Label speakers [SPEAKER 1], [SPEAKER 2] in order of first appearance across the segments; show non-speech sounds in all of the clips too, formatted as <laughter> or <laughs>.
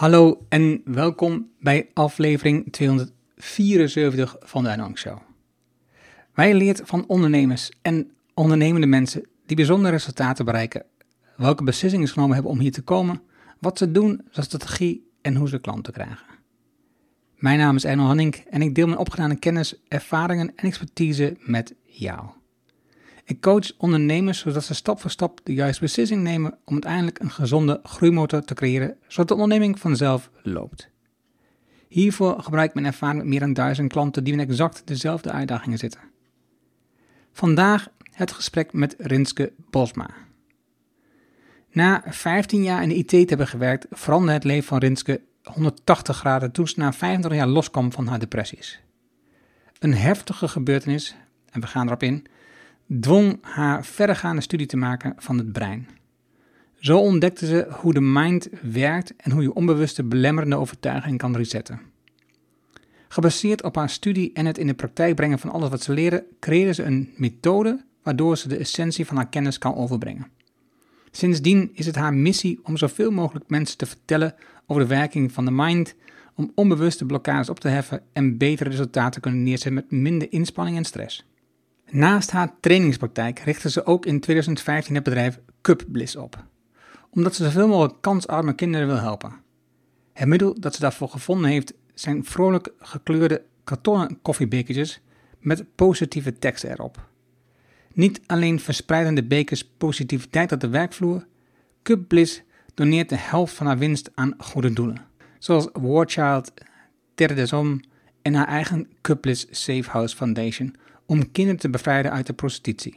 [SPEAKER 1] Hallo en welkom bij aflevering 274 van de Uinhang Show. Wij leert van ondernemers en ondernemende mensen die bijzondere resultaten bereiken, welke beslissingen ze genomen hebben om hier te komen, wat ze doen, zijn strategie en hoe ze klanten krijgen. Mijn naam is Erno Hanning en ik deel mijn opgedane kennis, ervaringen en expertise met jou. Ik coach ondernemers zodat ze stap voor stap de juiste beslissing nemen om uiteindelijk een gezonde groeimotor te creëren, zodat de onderneming vanzelf loopt. Hiervoor gebruik ik mijn ervaring met meer dan duizend klanten die in exact dezelfde uitdagingen zitten. Vandaag het gesprek met Rinske Bosma. Na 15 jaar in de IT te hebben gewerkt, veranderde het leven van Rinske 180 graden toen ze na 25 jaar loskwam van haar depressies. Een heftige gebeurtenis, en we gaan erop in, dwong haar verregaande studie te maken van het brein. Zo ontdekte ze hoe de mind werkt en hoe je onbewuste belemmerende overtuiging kan resetten. Gebaseerd op haar studie en het in de praktijk brengen van alles wat ze leren, creëerde ze een methode waardoor ze de essentie van haar kennis kan overbrengen. Sindsdien is het haar missie om zoveel mogelijk mensen te vertellen over de werking van de mind, om onbewuste blokkades op te heffen en betere resultaten te kunnen neerzetten met minder inspanning en stress. Naast haar trainingspraktijk richtte ze ook in 2015 het bedrijf Cup Bliss op, omdat ze zoveel mogelijk kansarme kinderen wil helpen. Het middel dat ze daarvoor gevonden heeft zijn vrolijk gekleurde kartonnen koffiebekertjes met positieve teksten erop. Niet alleen verspreiden de bekers positiviteit op de werkvloer, Cup Bliss doneert de helft van haar winst aan goede doelen, zoals War Child, Terre des Hommes en haar eigen Cup Bliss Safe House Foundation om kinderen te bevrijden uit de prostitutie.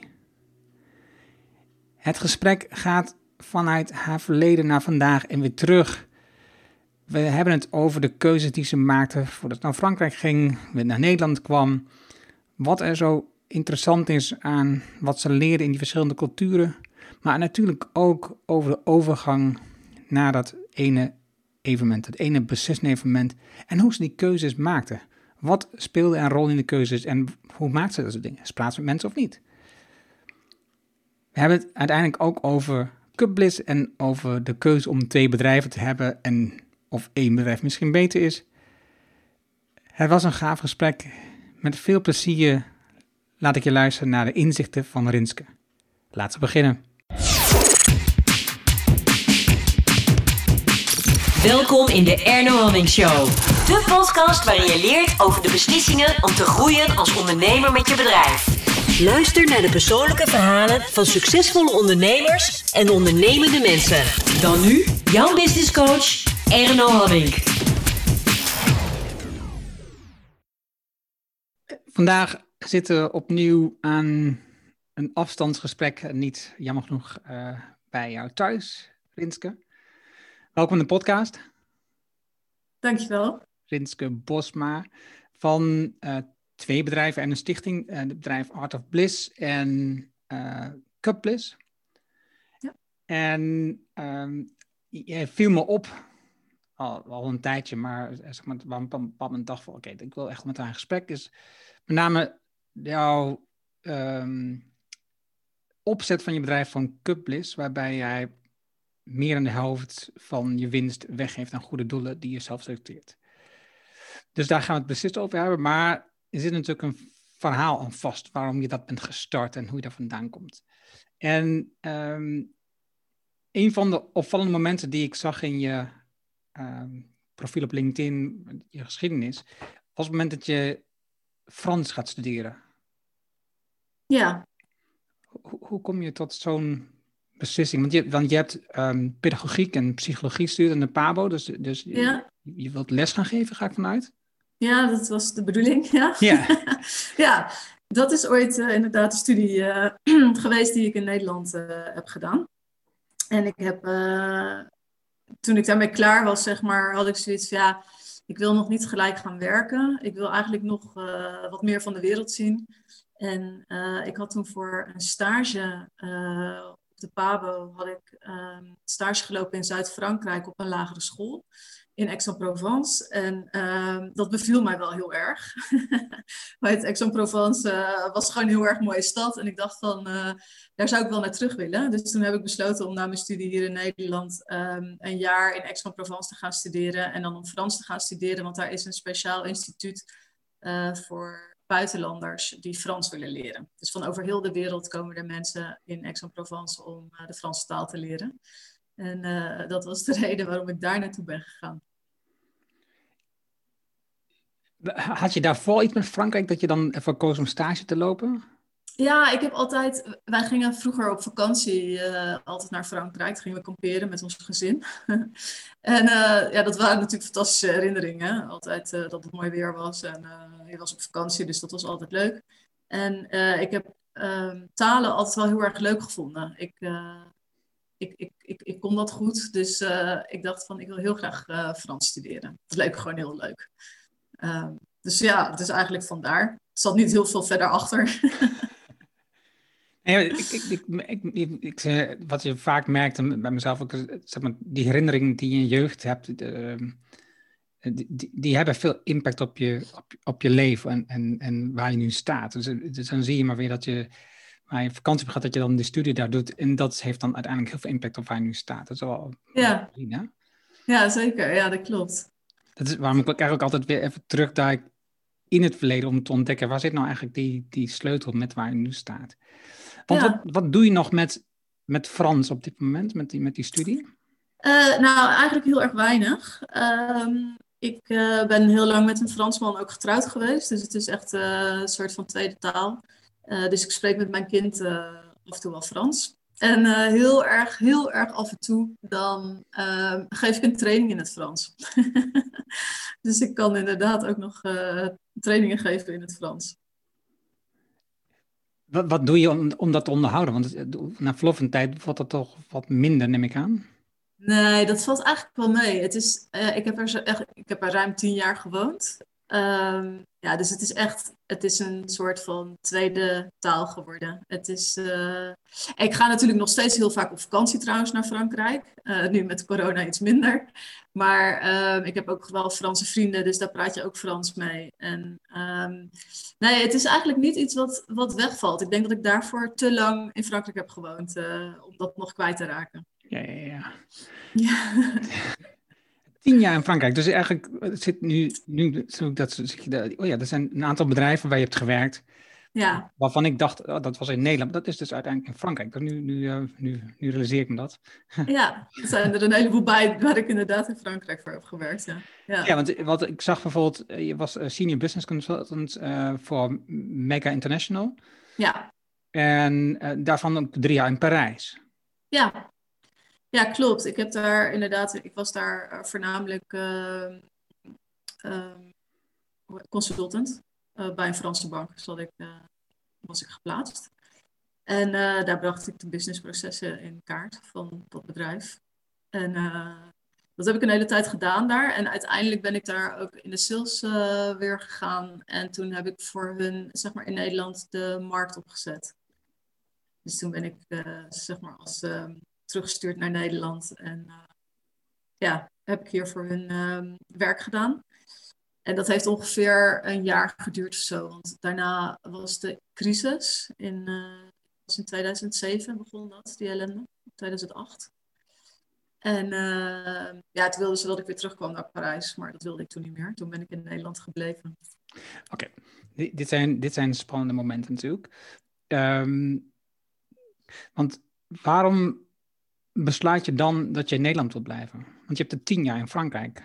[SPEAKER 1] Het gesprek gaat vanuit haar verleden naar vandaag en weer terug. We hebben het over de keuzes die ze maakte voordat ze naar Frankrijk ging, weer naar Nederland kwam. Wat er zo interessant is aan wat ze leerde in die verschillende culturen. Maar natuurlijk ook over de overgang naar dat ene evenement, het ene beslissende. En hoe ze die keuzes maakte. Wat speelde een rol in de keuzes en hoe maakt ze dat soort dingen? Spraat ze met mensen of niet? We hebben het uiteindelijk ook over Cupbliss en over de keuze om twee bedrijven te hebben en of één bedrijf misschien beter is. Het was een gaaf gesprek. Met veel plezier laat ik je luisteren naar de inzichten van Rinske. Laten we beginnen.
[SPEAKER 2] Welkom in de Erno Hamming Show. De podcast waarin je leert over de beslissingen om te groeien als ondernemer met je bedrijf. Luister naar de persoonlijke verhalen van succesvolle ondernemers en ondernemende mensen. Dan nu, jouw business coach, Erno Hamming.
[SPEAKER 1] Vandaag zitten we opnieuw aan een afstandsgesprek. Niet jammer genoeg uh, bij jou thuis, Rinske. Welkom in de podcast.
[SPEAKER 3] Dankjewel.
[SPEAKER 1] Rinske Bosma van uh, twee bedrijven en een stichting. Uh, het bedrijf Art of Bliss en uh, Cup Bliss.
[SPEAKER 3] Ja.
[SPEAKER 1] En um, je viel me op, al, al een tijdje, maar zeg maar, bepaald moment dacht van, oké, okay, ik wil echt met haar in gesprek. Is met name jouw um, opzet van je bedrijf van Cup Bliss, waarbij jij meer dan de helft van je winst weggeeft aan goede doelen die je zelf selecteert. Dus daar gaan we het beslist over hebben. Maar er zit natuurlijk een verhaal aan vast waarom je dat bent gestart en hoe je daar vandaan komt. En um, een van de opvallende momenten die ik zag in je um, profiel op LinkedIn, je geschiedenis, was het moment dat je Frans gaat studeren.
[SPEAKER 3] Ja.
[SPEAKER 1] Hoe, hoe kom je tot zo'n beslissing? Want je, want je hebt um, pedagogiek en psychologie gestudeerd in de PABO, dus, dus
[SPEAKER 3] ja.
[SPEAKER 1] je, je wilt les gaan geven, ga ik vanuit?
[SPEAKER 3] Ja, dat was de bedoeling. <laughs> Ja,
[SPEAKER 1] ja. <laughs>
[SPEAKER 3] ja dat is ooit uh, inderdaad de studie uh, <clears throat> geweest die ik in Nederland uh, heb gedaan. En ik heb, toen ik daarmee klaar was, zeg maar, had ik zoiets van, ja, ik wil nog niet gelijk gaan werken. Ik wil eigenlijk nog wat meer van de wereld zien. En ik had toen voor een stage de PABO had ik um, stage gelopen in Zuid-Frankrijk op een lagere school in Aix-en-Provence. En uh, dat beviel mij wel heel erg. <laughs> het Aix-en-Provence uh, was gewoon een heel erg mooie stad. En ik dacht van, uh, daar zou ik wel naar terug willen. Dus toen heb ik besloten om na mijn studie hier in Nederland um, een jaar in Aix-en-Provence te gaan studeren. En dan om Frans te gaan studeren, want daar is een speciaal instituut uh, voor buitenlanders die Frans willen leren. Dus van over heel de wereld komen er mensen in Aix-en-Provence om de Franse taal te leren. En uh, dat was de <laughs> reden waarom ik daar naartoe ben gegaan.
[SPEAKER 1] Had je daarvoor iets met Frankrijk dat je dan ervoor koos om stage te lopen?
[SPEAKER 3] Ja, ik heb altijd. Wij gingen vroeger op vakantie uh, altijd naar Frankrijk. Toen gingen we kamperen met ons gezin. <laughs> en uh, ja, dat waren natuurlijk fantastische herinneringen. Altijd dat het mooi weer was en je was op vakantie, dus dat was altijd leuk. En ik heb ehm, talen altijd wel heel erg leuk gevonden. Ik ik, ik, ik, ik kon dat goed. Dus ik dacht van, ik wil heel graag Frans studeren. Het leek gewoon heel leuk. Uh, dus ja, dus eigenlijk vandaar. Het zat niet heel veel verder achter. <laughs>
[SPEAKER 1] Nee, ik, ik, ik, ik, eh, wat je vaak merkt bij mezelf, ook, zeg maar, die herinneringen die je in je jeugd hebt, die, die, die, hebben veel impact op je, op, op je leven en, en, en waar je nu staat. Dus, dus dan zie je maar weer dat je waar je vakantie gaat, dat je dan de studie daar doet. En dat heeft dan uiteindelijk heel veel impact op waar je nu staat. Dat is wel
[SPEAKER 3] ja. Ja, zeker. Ja, dat klopt.
[SPEAKER 1] Dat is waarom ik eigenlijk altijd weer even terugduik in het verleden om te ontdekken waar zit nou eigenlijk die, die sleutel met waar je nu staat. Want wat, wat doe je nog met, met Frans op dit moment, met die, met die studie?
[SPEAKER 3] Uh, nou, eigenlijk heel erg weinig. Ehm, ik uh, ben heel lang met een Fransman ook getrouwd geweest. Dus het is echt uh, een soort van tweede taal. Dus ik spreek met mijn kind af en toe wel Frans. En heel, erg, heel erg af en toe dan ehm, geef ik een training in het Frans. <laughs> dus ik kan inderdaad ook nog trainingen geven in het Frans.
[SPEAKER 1] Wat, wat doe je om, dat te onderhouden? Want na verloop van tijd wordt dat toch wat minder, neem ik aan?
[SPEAKER 3] Nee, dat valt eigenlijk wel mee. Het is, ik, heb er echt, ik heb er ruim tien jaar gewoond. Um, ja, dus het is echt, het is een soort van tweede taal geworden. Het is, uh, ik ga natuurlijk nog steeds heel vaak op vakantie trouwens naar Frankrijk. Uh, nu met corona iets minder. Maar uh, ik heb ook wel Franse vrienden, dus daar praat je ook Frans mee. En um, nee, het is eigenlijk niet iets wat, wat wegvalt. Ik denk dat ik daarvoor te lang in Frankrijk heb gewoond eh, om dat nog kwijt te raken.
[SPEAKER 1] Ja, ja, ja. ja. <laughs> Tien jaar in Frankrijk. Dus eigenlijk zit nu, nu dat, oh ja, er zijn een aantal bedrijven waar je hebt gewerkt.
[SPEAKER 3] Ja.
[SPEAKER 1] Waarvan ik dacht, oh, dat was in Nederland. Dat is dus uiteindelijk in Frankrijk. Dus nu, nu, uh, nu, nu realiseer ik me dat. <laughs>
[SPEAKER 3] Ja, er zijn er een heleboel bij waar ik inderdaad in Frankrijk voor heb gewerkt. Ja,
[SPEAKER 1] ja. ja want wat ik zag bijvoorbeeld, eh, je was senior business consultant uh, voor Mega International.
[SPEAKER 3] Ja.
[SPEAKER 1] En uh, daarvan ook drie jaar in Parijs.
[SPEAKER 3] Ja, ja, klopt. Ik heb daar inderdaad, ik was daar voornamelijk uh, uh, consultant bij een Franse bank, zat ik, was ik geplaatst. En daar bracht ik de businessprocessen in kaart van dat bedrijf. En dat heb ik een hele tijd gedaan daar. En uiteindelijk ben ik daar ook in de sales weer gegaan. En toen heb ik voor hun, zeg maar in Nederland, de markt opgezet. Dus toen ben ik, zeg maar, als ehm, teruggestuurd naar Nederland. En ja, heb ik hier voor hun uh, werk gedaan. En dat heeft ongeveer een jaar geduurd of zo. Want daarna was de crisis. In, uh, was in 2007 begon dat, die ellende. 2008. En uh, ja, toen wilden ze dat ik weer terugkwam naar Parijs. Maar dat wilde ik toen niet meer. Toen ben ik in Nederland gebleven.
[SPEAKER 1] Oké, dit, zijn, dit zijn spannende momenten natuurlijk. Um, want waarom besluit je dan dat je in Nederland wil blijven? Want je hebt er tien jaar in Frankrijk.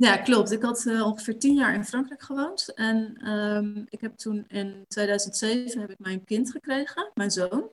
[SPEAKER 3] Ja, klopt. Ik had uh, ongeveer tien jaar in Frankrijk gewoond. En um, ik heb toen in 2007 heb ik mijn kind gekregen, mijn zoon.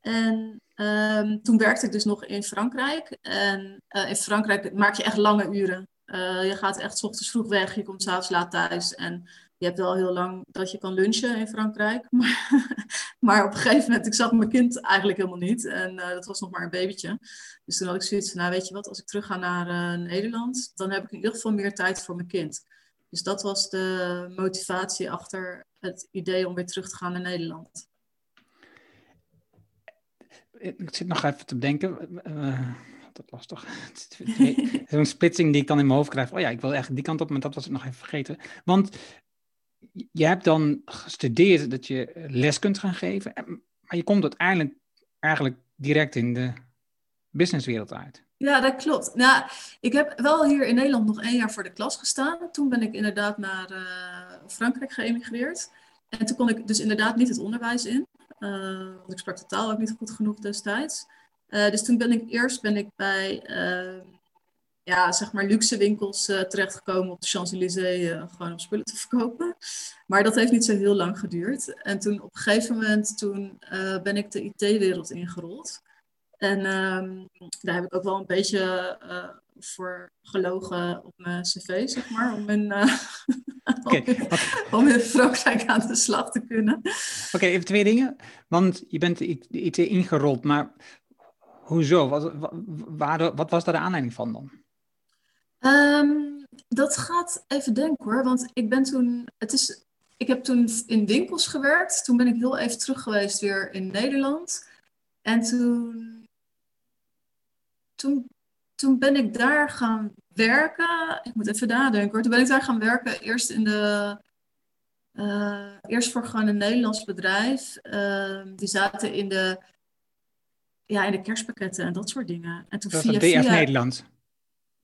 [SPEAKER 3] En um, toen werkte ik dus nog in Frankrijk. En uh, in Frankrijk maak je echt lange uren. Uh, je gaat echt s ochtends vroeg weg, je komt s'avonds laat thuis. En je hebt wel heel lang dat je kan lunchen in Frankrijk. <laughs> Maar, maar op een gegeven moment, ik zag mijn kind eigenlijk helemaal niet. En uh, dat was nog maar een babytje. Dus toen had ik zoiets van, nou weet je wat, als ik terug ga naar uh, Nederland, dan heb ik in ieder geval meer tijd voor mijn kind. Dus dat was de motivatie achter het idee om weer terug te gaan naar Nederland.
[SPEAKER 1] ik zit nog even te bedenken. Uh, dat lastig. <laughs> Zo'n splitsing die ik dan in mijn hoofd krijg. Oh ja, ik wil echt die kant op, maar dat was ik nog even vergeten. Want je hebt dan gestudeerd dat je les kunt gaan geven. Maar je komt uiteindelijk eigenlijk direct in de businesswereld uit.
[SPEAKER 3] Ja, dat klopt. Nou, ik heb wel hier in Nederland nog één jaar voor de klas gestaan. Toen ben ik inderdaad naar uh, Frankrijk geëmigreerd. En toen kon ik dus inderdaad niet het onderwijs in. Uh, want ik sprak de taal ook niet goed genoeg destijds. Uh, dus toen ben ik eerst ben ik bij ja, zeg maar luxe winkels terechtgekomen op de Champs-Élysées gewoon om spullen te verkopen. Maar dat heeft niet zo heel lang geduurd. En toen op een gegeven moment toen, ben ik de IT-wereld ingerold. En um, daar heb ik ook wel een beetje uh, voor gelogen op mijn cv, zeg maar, om in, <laughs> uh, om in Frankrijk aan de slag te kunnen.
[SPEAKER 1] Oké, okay, even twee dingen. Want je bent de IT ingerold, maar hoezo? Wat, wat, wat was daar de aanleiding van dan?
[SPEAKER 3] Um, dat gaat even denken hoor, want ik ben toen, het is, ik heb toen in winkels gewerkt. Toen ben ik heel even terug geweest weer in Nederland. En toen toen, toen ben ik daar gaan werken. Ik moet even nadenken hoor. Toen ben ik daar gaan werken. Eerst in de. Uh, eerst voor gewoon een Nederlands bedrijf. Uh, die zaten in de. Ja, in de kerstpakketten en dat soort dingen. En
[SPEAKER 1] toen dat via, DF via... Nederland.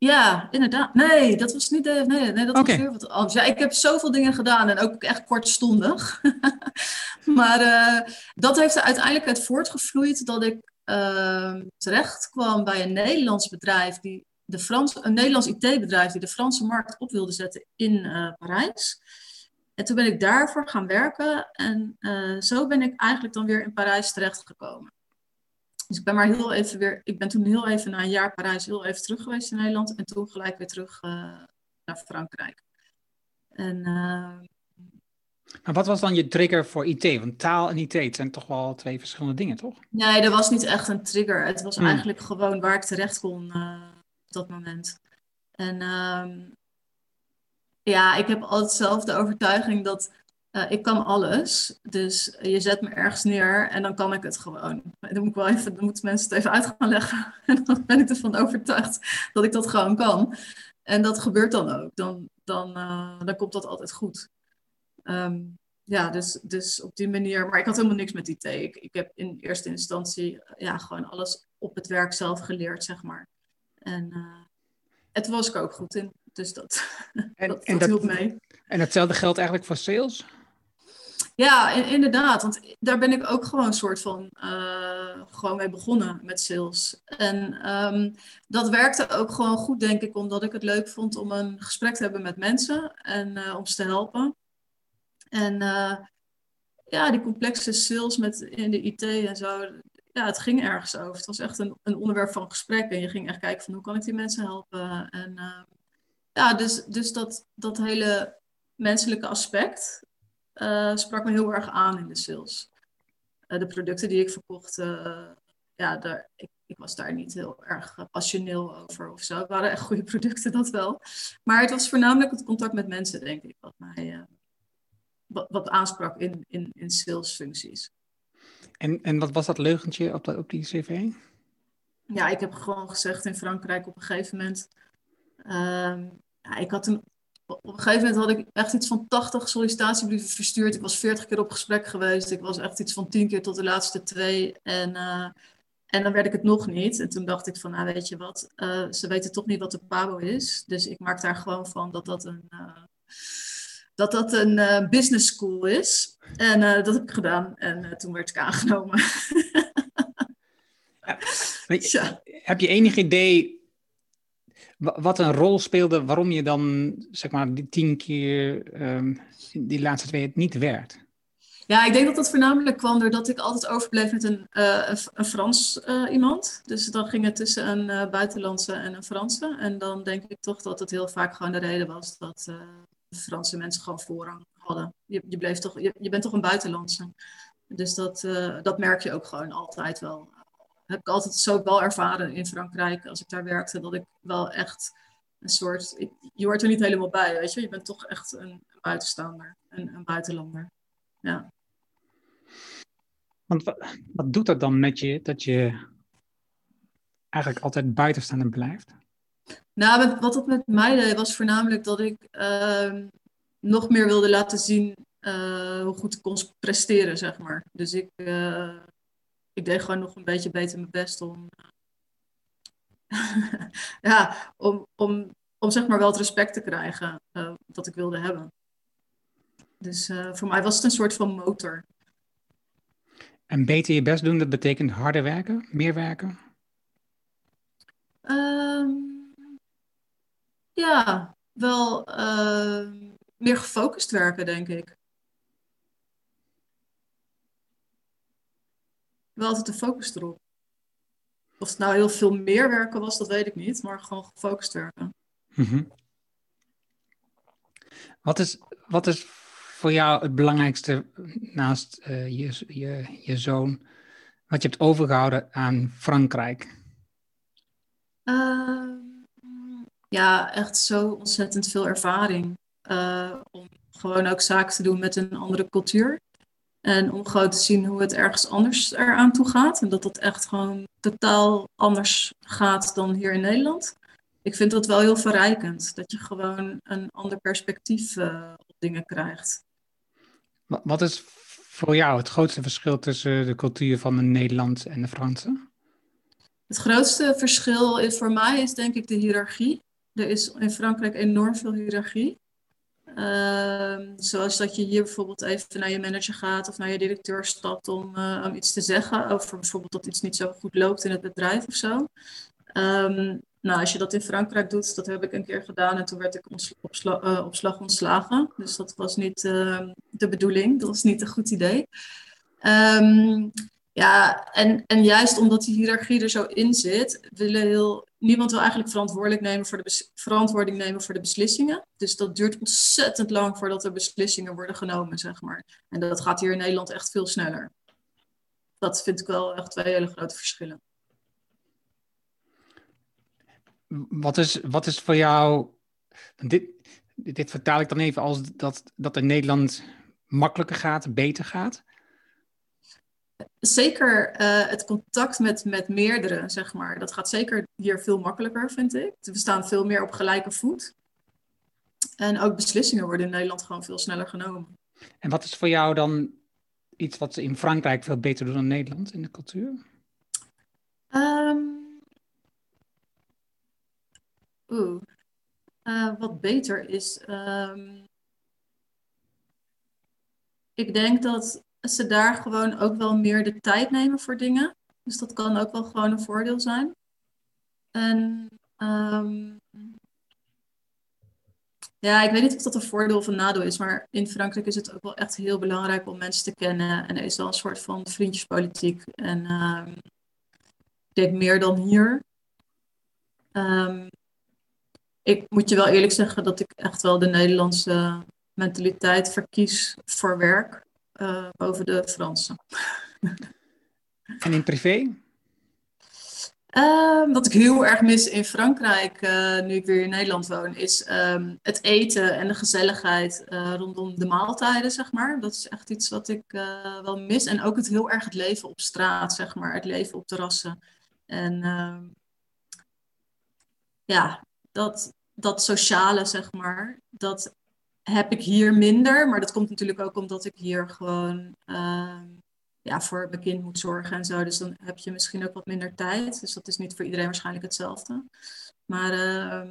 [SPEAKER 3] Ja, inderdaad. Nee, dat was niet DF. Nee, nee dat was weer wat anders. Ja, ik heb zoveel dingen gedaan en ook echt kortstondig. <laughs> maar uh, dat heeft er uiteindelijk uit voortgevloeid dat ik uh, terecht kwam bij een Nederlands bedrijf, die de Frans, een Nederlands IT-bedrijf die de Franse markt op wilde zetten in uh, Parijs. En toen ben ik daarvoor gaan werken en zo ben ik eigenlijk dan weer in Parijs terechtgekomen. Dus ik ben maar heel even weer, ik ben toen heel even na een jaar Parijs heel even terug geweest in Nederland en toen gelijk weer terug uh, naar Frankrijk. En
[SPEAKER 1] maar wat was dan je trigger voor IT? Want taal en IT zijn toch wel twee verschillende dingen, toch?
[SPEAKER 3] Nee, er was niet echt een trigger. Het was hmm. eigenlijk gewoon waar ik terecht kon uh, op dat moment. En uh, ja, ik heb altijd zelf de overtuiging dat uh, ik kan alles. Dus je zet me ergens neer en dan kan ik het gewoon. Dan, moet ik wel even, dan moeten mensen het even uit gaan leggen. <laughs> En dan ben ik ervan overtuigd dat ik dat gewoon kan. En dat gebeurt dan ook. Dan, dan, uh, dan komt dat altijd goed. Um, ja, dus, dus op die manier. Maar ik had helemaal niks met IT. Ik, ik heb in eerste instantie ja, gewoon alles op het werk zelf geleerd, zeg maar. En uh, het was ik ook goed in. Dus dat, <laughs> en, dat, en dat, hielp mee.
[SPEAKER 1] En hetzelfde geldt eigenlijk voor sales?
[SPEAKER 3] Ja, inderdaad. Want daar ben ik ook gewoon een soort van uh, gewoon mee begonnen met sales. En um, dat werkte ook gewoon goed, denk ik, omdat ik het leuk vond om een gesprek te hebben met mensen en uh, om ze te helpen. En uh, ja, die complexe sales met in de IT en zo, ja, het ging ergens over. Het was echt een, een onderwerp van gesprek en je ging echt kijken van hoe kan ik die mensen helpen. En uh, ja, dus, dus dat, dat hele menselijke aspect uh, sprak me heel erg aan in de sales. de producten die ik verkocht, ja, daar, ik, ik was daar niet heel erg passioneel over of zo. Het waren echt goede producten, dat wel. Maar het was voornamelijk het contact met mensen, denk ik, wat mij wat, wat aansprak in, in, in salesfuncties.
[SPEAKER 1] En, en wat was dat leugentje op, op die cv?
[SPEAKER 3] Ja, ik heb gewoon gezegd in Frankrijk op een gegeven moment. Um, ja, ik had een, op een gegeven moment had ik echt iets van 80 sollicitatiebrieven verstuurd. Ik was 40 keer op gesprek geweest. Ik was echt iets van 10 keer tot de laatste twee. En, uh, en dan werd ik het nog niet. En toen dacht ik van, nou weet je wat, uh, ze weten toch niet wat de Pabo is. Dus ik maak daar gewoon van dat dat een... Uh, dat dat een business school is. En dat heb ik gedaan. En toen werd ik aangenomen.
[SPEAKER 1] ja. Heb je enig idee wat een rol speelde waarom je dan, zeg maar, die tien keer, um, die laatste twee, het niet werd?
[SPEAKER 3] Ja, ik denk dat dat voornamelijk kwam doordat ik altijd overbleef met een, een, een Frans iemand. Dus dan ging het tussen een buitenlandse en een Franse. En dan denk ik toch dat het heel vaak gewoon de reden was dat Franse mensen gewoon voorrang hadden. Je, je, bleef toch, je, je bent toch een buitenlandse. Dus dat, uh, dat merk je ook gewoon altijd wel. Heb ik altijd zo wel ervaren in Frankrijk, als ik daar werkte, dat ik wel echt een soort. Je hoort er niet helemaal bij, weet je. Je bent toch echt een, een buitenstaander, een, een buitenlander. Ja.
[SPEAKER 1] Want wat, wat doet dat dan met je dat je eigenlijk altijd buitenstaander blijft?
[SPEAKER 3] Nou, wat het met mij deed was voornamelijk dat ik ehm, nog meer wilde laten zien uh, hoe goed ik kon presteren, zeg maar. Dus ik, uh, ik deed gewoon nog een beetje beter mijn best om, <laughs> ja, om, om, om zeg maar wel het respect te krijgen uh, dat ik wilde hebben. Dus voor mij was het een soort van motor.
[SPEAKER 1] En beter je best doen, dat betekent harder werken, meer werken?
[SPEAKER 3] Um, ja, wel uh, meer gefocust werken, denk ik. Wel altijd de focus erop. Of het nou heel veel meer werken was, dat weet ik niet, maar gewoon gefocust werken. Mm -hmm.
[SPEAKER 1] Wat, is, wat is voor jou het belangrijkste naast uh, je, je, je zoon, wat je hebt overgehouden aan Frankrijk?
[SPEAKER 3] Uh, ja, echt zo ontzettend veel ervaring. Uh, om gewoon ook zaken te doen met een andere cultuur. En om gewoon te zien hoe het ergens anders eraan toe gaat. En dat dat echt gewoon totaal anders gaat dan hier in Nederland. Ik vind dat wel heel verrijkend. Dat je gewoon een ander perspectief uh, op dingen krijgt.
[SPEAKER 1] Wat is voor jou het grootste verschil tussen de cultuur van de Nederland en de Franse?
[SPEAKER 3] Het grootste verschil is voor mij is denk ik de hiërarchie. Er is in Frankrijk enorm veel hiërarchie. Uh, zoals dat je hier bijvoorbeeld even naar je manager gaat of naar je directeur stapt om, uh, om iets te zeggen over bijvoorbeeld dat iets niet zo goed loopt in het bedrijf of zo. Um, nou, als je dat in Frankrijk doet, dat heb ik een keer gedaan en toen werd ik op, op slag ontslagen. Dus dat was niet ehm, de bedoeling, dat was niet een goed idee. Ja, en, en juist omdat die hiërarchie er zo in zit, willen heel, niemand wil eigenlijk verantwoordelijk nemen voor de verantwoording nemen voor de beslissingen. Dus dat duurt ontzettend lang voordat er beslissingen worden genomen, zeg maar. En dat gaat hier in Nederland echt veel sneller. Dat vind ik wel echt twee hele grote verschillen.
[SPEAKER 1] Wat is, wat is voor jou. Dit, dit vertaal ik dan even als dat, dat in Nederland makkelijker gaat, beter gaat
[SPEAKER 3] zeker uh, het contact met, met meerdere, zeg maar. Dat gaat zeker hier veel makkelijker, vind ik. We staan veel meer op gelijke voet. En ook beslissingen worden in Nederland gewoon veel sneller genomen.
[SPEAKER 1] En wat is voor jou dan iets wat ze in Frankrijk veel beter doen dan Nederland in de cultuur?
[SPEAKER 3] Um, Oeh. Uh, wat beter is. Um, ik denk dat ze daar gewoon ook wel meer de tijd nemen voor dingen. Dus dat kan ook wel gewoon een voordeel zijn. En um, ja, ik weet niet of dat een voordeel of een nadeel is, maar in Frankrijk is het ook wel echt heel belangrijk om mensen te kennen. En er is wel een soort van vriendjespolitiek. En um, ik denk meer dan hier. Um, ik moet je wel eerlijk zeggen dat ik echt wel de Nederlandse mentaliteit verkies voor werk uh, boven de Fransen.
[SPEAKER 1] en in privé?
[SPEAKER 3] Um, wat ik heel erg mis in Frankrijk, uh, nu ik weer in Nederland woon, is um, het eten en de gezelligheid uh, rondom de maaltijden, zeg maar. Dat is echt iets wat ik uh, wel mis. En ook het heel erg het leven op straat, zeg maar. Het leven op terrassen. En ehm, ja, dat, dat sociale, zeg maar, dat heb ik hier minder. Maar dat komt natuurlijk ook omdat ik hier gewoon uh, ja, voor mijn kind moet zorgen en zo. Dus dan heb je misschien ook wat minder tijd. Dus dat is niet voor iedereen waarschijnlijk hetzelfde. Maar uh,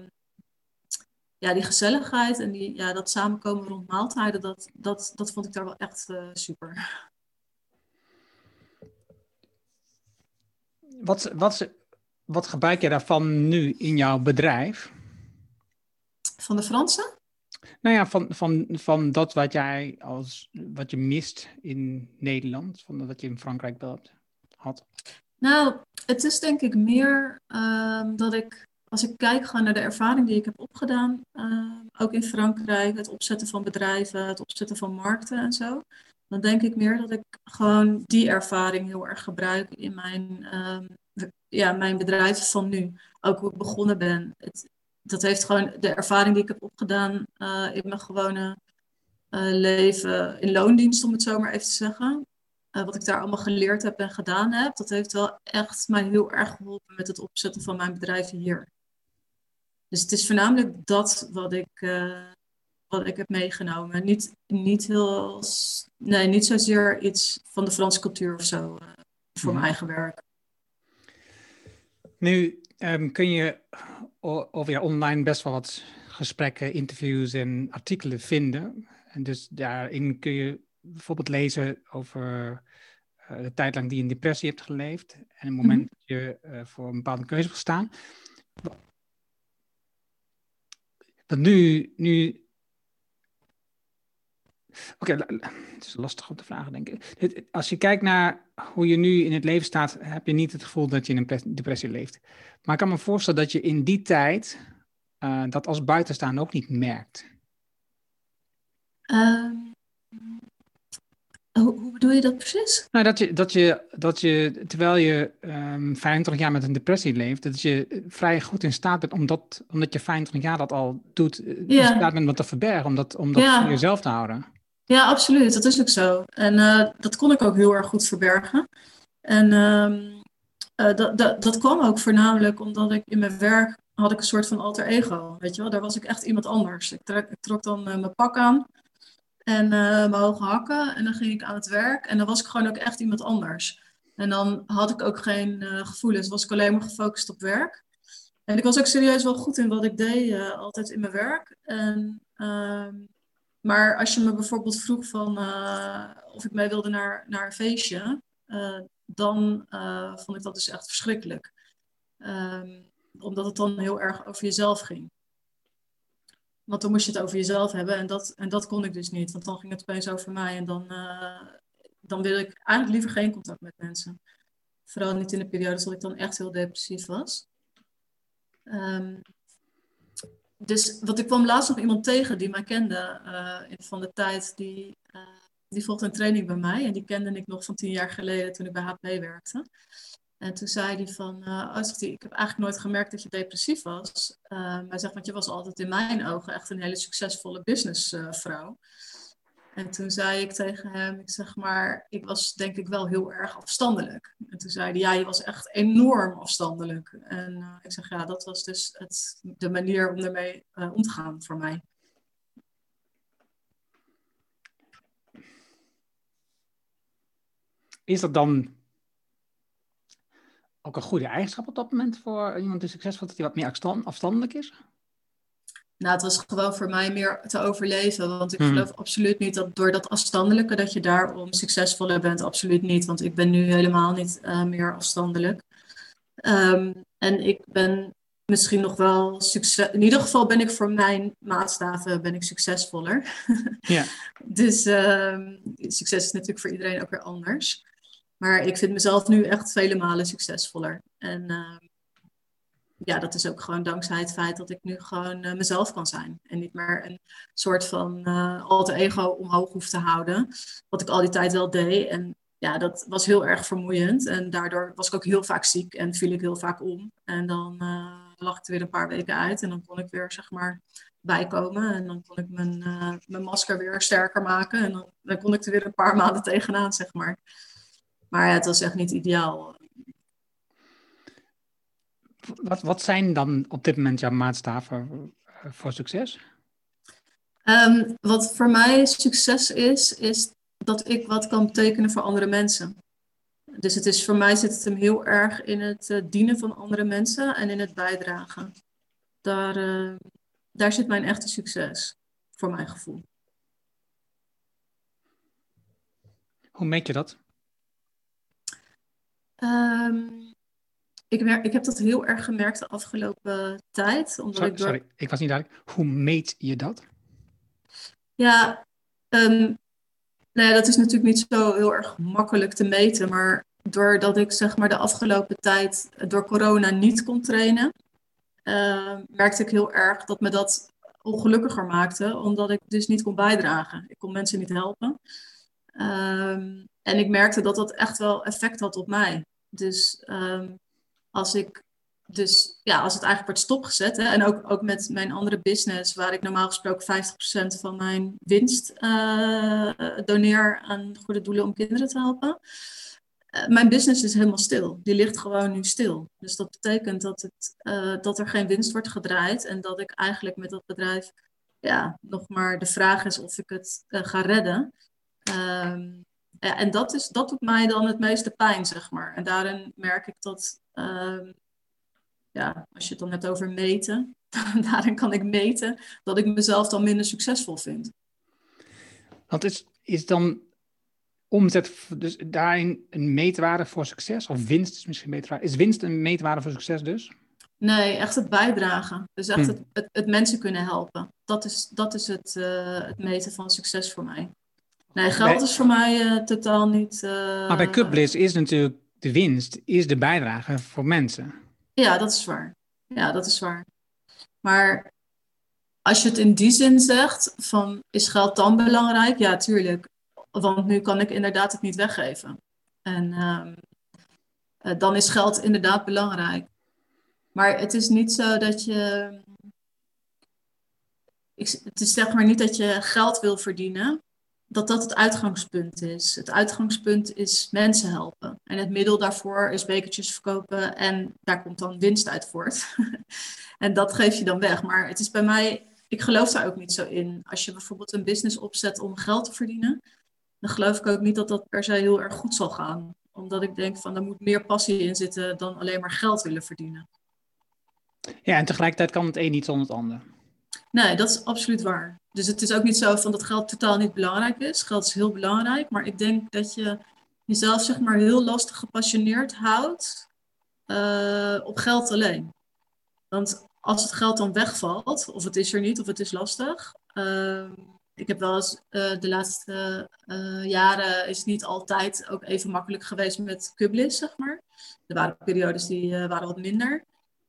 [SPEAKER 3] ja, die gezelligheid en die, ja, dat samenkomen rond maaltijden, dat, dat, dat vond ik daar wel echt uh, super.
[SPEAKER 1] Wat, wat, wat gebruik je daarvan nu in jouw bedrijf?
[SPEAKER 3] Van de Fransen?
[SPEAKER 1] Nou ja, van, van, van dat wat jij als wat je mist in Nederland, van wat je in Frankrijk had.
[SPEAKER 3] Nou, het is denk ik meer uh, dat ik, als ik kijk gewoon naar de ervaring die ik heb opgedaan, uh, ook in Frankrijk, het opzetten van bedrijven, het opzetten van markten en zo, dan denk ik meer dat ik gewoon die ervaring heel erg gebruik in mijn, uh, ja, mijn bedrijf van nu. Ook hoe ik begonnen ben. Het, dat heeft gewoon de ervaring die ik heb opgedaan uh, in mijn gewone uh, leven in loondienst, om het zo maar even te zeggen. wat ik daar allemaal geleerd heb en gedaan heb, dat heeft wel echt mij heel erg geholpen met het opzetten van mijn bedrijf hier. Dus het is voornamelijk dat wat ik, wat ik heb meegenomen. Niet, niet, heel, nee, niet zozeer iets van de Franse cultuur of zo voor mijn eigen werk.
[SPEAKER 1] Nu um, kun je over ja, online best wel wat gesprekken, interviews en artikelen vinden. En dus daarin kun je bijvoorbeeld lezen over uh, de tijd lang die je in depressie hebt geleefd en het moment mm dat je uh, voor een bepaalde keuze wil staan. Want nu, nu Oké, het is lastig om te vragen, denk ik. Als je kijkt naar hoe je nu in het leven staat, heb je niet het gevoel dat je in een depressie leeft. Maar ik kan me voorstellen dat je in die tijd uh, dat als buitenstaander ook niet merkt.
[SPEAKER 3] Uh, hoe, bedoel je dat precies?
[SPEAKER 1] Nou, dat je, dat je, dat je terwijl je um, ehm, 25 jaar met een depressie leeft, dat je vrij goed in staat bent, omdat, omdat je 25 jaar dat al doet, eh, in staat bent wat te verbergen, om dat, om dat voor jezelf te houden.
[SPEAKER 3] Ja, absoluut. Dat is ook zo. En uh, dat kon ik ook heel erg goed verbergen. En uh, uh, dat, dat, dat kwam ook voornamelijk omdat ik in mijn werk had ik een soort van alter ego. Weet je wel, daar was ik echt iemand anders. Ik, trok, ik trok dan mijn pak aan en mijn hoge hakken en dan ging ik aan het werk en dan was ik gewoon ook echt iemand anders. En dan had ik ook geen gevoelens, was ik alleen maar gefocust op werk. En ik was ook serieus wel goed in wat ik deed, altijd in mijn werk. En ehm, maar als je me bijvoorbeeld vroeg van, uh, of ik mee wilde naar, naar een feestje, uh, dan uh, vond ik dat dus echt verschrikkelijk. Um, omdat het dan heel erg over jezelf ging. Want dan moest je het over jezelf hebben en dat, en dat kon ik dus niet. Want dan ging het opeens over mij en dan, dan wil ik eigenlijk liever geen contact met mensen. Vooral niet in de periode dat ik dan echt heel depressief was. Um, dus wat ik kwam laatst nog iemand tegen die mij kende uh, van de tijd. Die, uh, die volgde een training bij mij. En die kende ik nog van tien jaar geleden toen ik bij HP werkte. En toen zei hij van, uh, oh, ik heb eigenlijk nooit gemerkt dat je depressief was. maar hij zegt, want je was altijd in mijn ogen echt een hele succesvolle businessvrouw. En toen zei ik tegen hem, ik zeg maar, ik was denk ik wel heel erg afstandelijk. En toen zei hij, ja, je was echt enorm afstandelijk. En uh, ik zeg, ja, dat was dus het, de manier om ermee uh, om te gaan voor mij.
[SPEAKER 1] Is dat dan ook een goede eigenschap op dat moment voor iemand die succesvol, dat hij wat meer afstandelijk is?
[SPEAKER 3] Nou, het was gewoon voor mij meer te overleven. Want ik hmm. geloof absoluut niet dat door dat afstandelijke dat je daarom succesvoller bent. Absoluut niet. Want ik ben nu helemaal niet uh, meer afstandelijk. Um, en ik ben misschien nog wel succes. In ieder geval ben ik voor mijn maatstaven ben ik succesvoller. <laughs> Ja. dus um, succes is natuurlijk voor iedereen ook weer anders. Maar ik vind mezelf nu echt vele malen succesvoller. En uh, ja, dat is ook gewoon dankzij het feit dat ik nu gewoon uh, mezelf kan zijn. En niet meer een soort van uh, alter ego omhoog hoef te houden. Wat ik al die tijd wel deed. En ja, dat was heel erg vermoeiend. En daardoor was ik ook heel vaak ziek en viel ik heel vaak om. En dan uh, lag ik er weer een paar weken uit. En dan kon ik weer, zeg maar, bijkomen. En dan kon ik mijn, mijn masker weer sterker maken. En dan, dan kon ik er weer een paar <laughs> maanden tegenaan, zeg maar. Maar ja, het was echt niet ideaal
[SPEAKER 1] wat, wat zijn dan op dit moment jouw maatstaven eh, voor succes?
[SPEAKER 3] Um, wat voor mij succes is, is dat ik wat kan betekenen voor andere mensen. Dus het is, voor mij zit het hem heel erg in het uh, dienen van andere mensen en in het bijdragen. Daar, uh, daar zit mijn echte succes, voor mijn gevoel.
[SPEAKER 1] Hoe meet je dat?
[SPEAKER 3] Um, ik, ik heb dat heel erg gemerkt de afgelopen tijd.
[SPEAKER 1] Omdat sorry, ik, door... sorry, ik was niet duidelijk. Hoe meet je dat?
[SPEAKER 3] Ja, um, nou ja, dat is natuurlijk niet zo heel erg makkelijk te meten. Maar doordat ik zeg maar de afgelopen tijd door corona niet kon trainen, uh, merkte ik heel erg dat me dat ongelukkiger maakte. Omdat ik dus niet kon bijdragen. Ik kon mensen niet helpen. Um, en ik merkte dat dat echt wel effect had op mij. Dus um, als ik dus ja, als het eigenlijk wordt stopgezet, hè, en ook, ook met mijn andere business, waar ik normaal gesproken 50% van mijn winst uh, doneer aan goede doelen om kinderen te helpen. Uh, mijn business is helemaal stil. Die ligt gewoon nu stil. Dus dat betekent dat, het, uh, dat er geen winst wordt gedraaid en dat ik eigenlijk met dat bedrijf, ja, nog maar de vraag is of ik het ga redden. Um, ja, en dat, is, dat doet mij dan het meeste pijn, zeg maar. En daarin merk ik dat um, ja, als je het dan hebt over meten, <laughs> daarin kan ik meten dat ik mezelf dan minder succesvol vind.
[SPEAKER 1] Want is, is dan omzet dus daarin een meetwaarde voor succes? Of winst is misschien meetwaarde? Is winst een meetwaarde voor succes dus?
[SPEAKER 3] Nee, echt het bijdragen. Dus echt hm. het, het, het, mensen kunnen helpen. Dat is, dat is het, uh, het meten van succes voor mij. Nee, geld is voor mij uh, totaal niet... Uh,
[SPEAKER 1] maar bij Cupbliss is natuurlijk de winst, is de bijdrage voor mensen.
[SPEAKER 3] Ja, dat is waar. Ja, dat is waar. Maar als je het in die zin zegt, van is geld dan belangrijk? Ja, tuurlijk. Want nu kan ik inderdaad het niet weggeven. En uh, dan is geld inderdaad belangrijk. Maar het is niet zo dat je. Ik, het is zeg maar niet dat je geld wil verdienen dat dat het uitgangspunt is. Het uitgangspunt is mensen helpen. En het middel daarvoor is bekertjes verkopen en daar komt dan winst uit voort. <laughs> en dat geef je dan weg. Maar het is bij mij, ik geloof daar ook niet zo in. Als je bijvoorbeeld een business opzet om geld te verdienen, dan geloof ik ook niet dat dat per se heel erg goed zal gaan. Omdat ik denk van er moet meer passie in zitten dan alleen maar geld willen verdienen.
[SPEAKER 1] Ja, en tegelijkertijd kan het een niet zonder het ander.
[SPEAKER 3] Nee, dat is absoluut waar. Dus het is ook niet zo van dat geld totaal niet belangrijk is. Geld is heel belangrijk, maar ik denk dat je jezelf zeg maar heel lastig gepassioneerd houdt uh, op geld alleen. Want als het geld dan wegvalt, of het is er niet, of het is lastig. Uh, ik heb wel eens uh, de laatste jaren is het niet altijd ook even makkelijk geweest met Cublis, zeg maar. Er waren periodes die waren wat minder.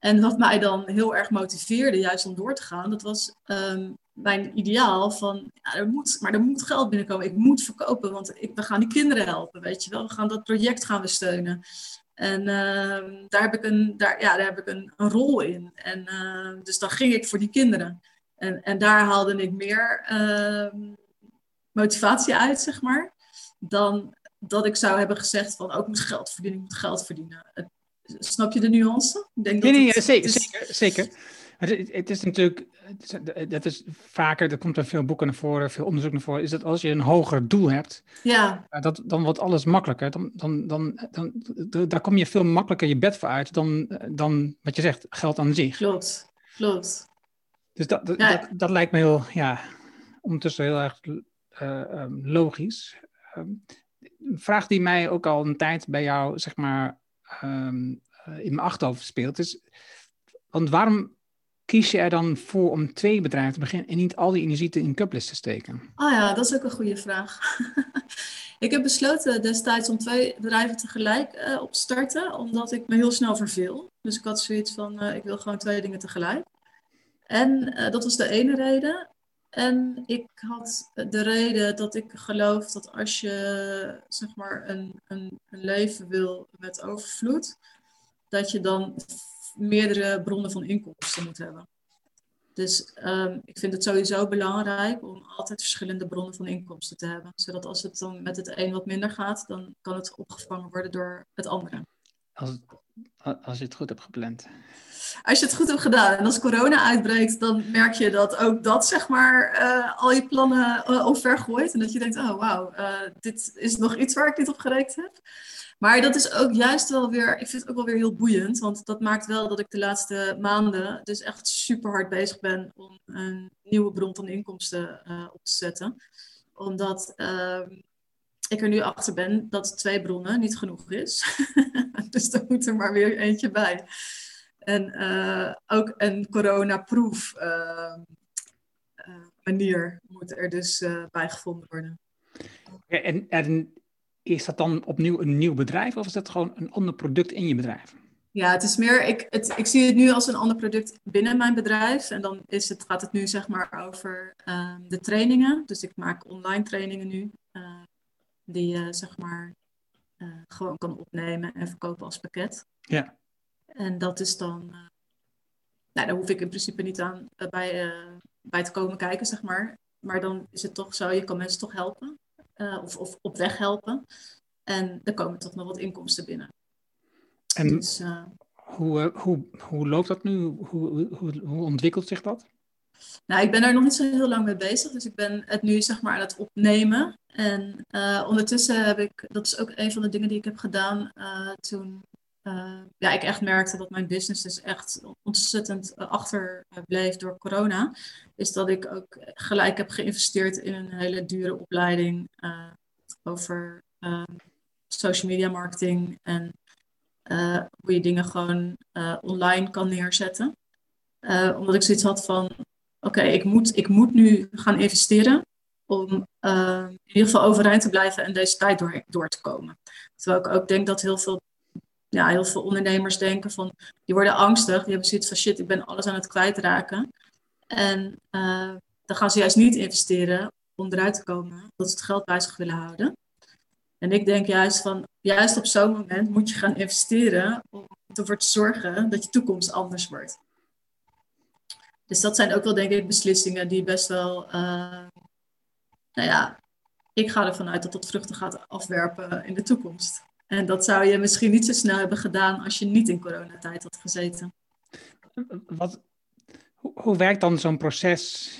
[SPEAKER 3] En wat mij dan heel erg motiveerde, juist om door te gaan, dat was um, mijn ideaal van, ja, er moet, maar er moet geld binnenkomen. Ik moet verkopen, want ik, we gaan die kinderen helpen, weet je wel. We gaan dat project gaan we steunen. En uh, daar heb ik, een, daar, ja, daar heb ik een, rol in. En uh, dus dan ging ik voor die kinderen. En, en daar haalde ik meer motivatie uit, zeg maar, dan dat ik zou hebben gezegd van, ook oh, moet geld verdienen, ik moet geld verdienen. Snap je de nuance?
[SPEAKER 1] Ik denk nee, dat nee, het, zeker, zeker, zeker. Het, het, is natuurlijk, dat is vaker, er komt er veel boeken naar voren, veel onderzoek naar voren, is dat als je een hoger doel hebt,
[SPEAKER 3] ja.
[SPEAKER 1] dat, dan wordt alles makkelijker. Dan, dan, dan, dan, daar kom je veel makkelijker je bed voor uit dan, dan wat je zegt, geld aan zich.
[SPEAKER 3] Klopt, klopt.
[SPEAKER 1] Dus dat, dat, dat, lijkt me heel, ja, ondertussen heel erg uh, um, logisch. Um, een vraag die mij ook al een tijd bij jou, zeg maar, um, uh, in mijn achterhoofd speelt, is, want waarom kies je er dan voor om twee bedrijven te beginnen en niet al die energie in Cuplist te steken?
[SPEAKER 3] Ah oh ja, dat is ook een goede vraag. <laughs> ik heb besloten destijds om twee bedrijven tegelijk uh, op te starten, omdat ik me heel snel verveel. Dus ik had zoiets van, uh, ik wil gewoon twee dingen tegelijk. En dat was de ene reden. En ik had de reden dat ik geloof dat als je zeg maar een, een, een leven wil met overvloed, dat je dan meerdere bronnen van inkomsten moet hebben. Dus um, ik vind het sowieso belangrijk om altijd verschillende bronnen van inkomsten te hebben. Zodat als het dan met het een wat minder gaat, dan kan het opgevangen worden door het andere.
[SPEAKER 1] Als, als je het goed hebt gepland.
[SPEAKER 3] Als je het goed hebt gedaan en als corona uitbreekt, dan merk je dat ook dat zeg maar uh, al je plannen uh. En dat je denkt, oh wauw, uh, dit is nog iets waar ik niet op gerekend heb. Maar dat is ook juist wel weer, ik vind het ook wel weer heel boeiend. Want dat maakt wel dat ik de laatste maanden dus echt super hard bezig ben om een nieuwe bron van inkomsten op te zetten. Omdat uh, ik er nu achter ben dat twee bronnen niet genoeg is. <laughs> dus er moet er maar weer eentje bij. En uh, ook een coronaproof ehm, eh, manier moet er dus bij gevonden worden.
[SPEAKER 1] En, en is dat dan opnieuw een nieuw bedrijf of is dat gewoon een ander product in je bedrijf?
[SPEAKER 3] Ja, het is meer, ik, het, ik zie het nu als een ander product binnen mijn bedrijf. En dan is het, gaat het nu zeg maar over uh, de trainingen. Dus ik maak online trainingen nu, uh, die je zeg maar uh, gewoon kan opnemen en verkopen als pakket.
[SPEAKER 1] Ja.
[SPEAKER 3] En dat is dan, nou, daar hoef ik in principe niet aan bij, bij te komen kijken, zeg maar. Maar dan is het toch zo, je kan mensen toch helpen. of, of op weg helpen. En er komen toch nog wat inkomsten binnen.
[SPEAKER 1] En dus, hoe, hoe, hoe loopt dat nu? Hoe, hoe, hoe ontwikkelt zich dat?
[SPEAKER 3] Nou, ik ben daar nog niet zo heel lang mee bezig, dus ik ben het nu zeg maar aan het opnemen. En uh, ondertussen heb ik, dat is ook een van de dingen die ik heb gedaan uh, toen uh, ja, ik echt merkte dat mijn business dus echt ontzettend achter bleef door corona. Is dat ik ook gelijk heb geïnvesteerd in een hele dure opleiding over social media marketing en hoe je dingen gewoon online kan neerzetten. omdat ik zoiets had van, oké, ik, moet, ik moet nu gaan investeren om uh, in ieder geval overeind te blijven en deze tijd door, door te komen. Terwijl ik ook denk dat heel veel, ja, heel veel ondernemers denken van, die worden angstig, die hebben zoiets van shit, ik ben alles aan het kwijtraken. En uh, dan gaan ze juist niet investeren om eruit te komen, dat ze het geld bij zich willen houden. En ik denk juist van, juist op zo'n moment moet je gaan investeren om ervoor te zorgen dat je toekomst anders wordt. Dus dat zijn ook wel, denk ik, beslissingen die best wel, uh, nou ja, ik ga ervan uit dat dat vruchten gaat afwerpen in de toekomst. En dat zou je misschien niet zo snel hebben gedaan als je niet in coronatijd had gezeten.
[SPEAKER 1] Wat, hoe, werkt dan zo'n proces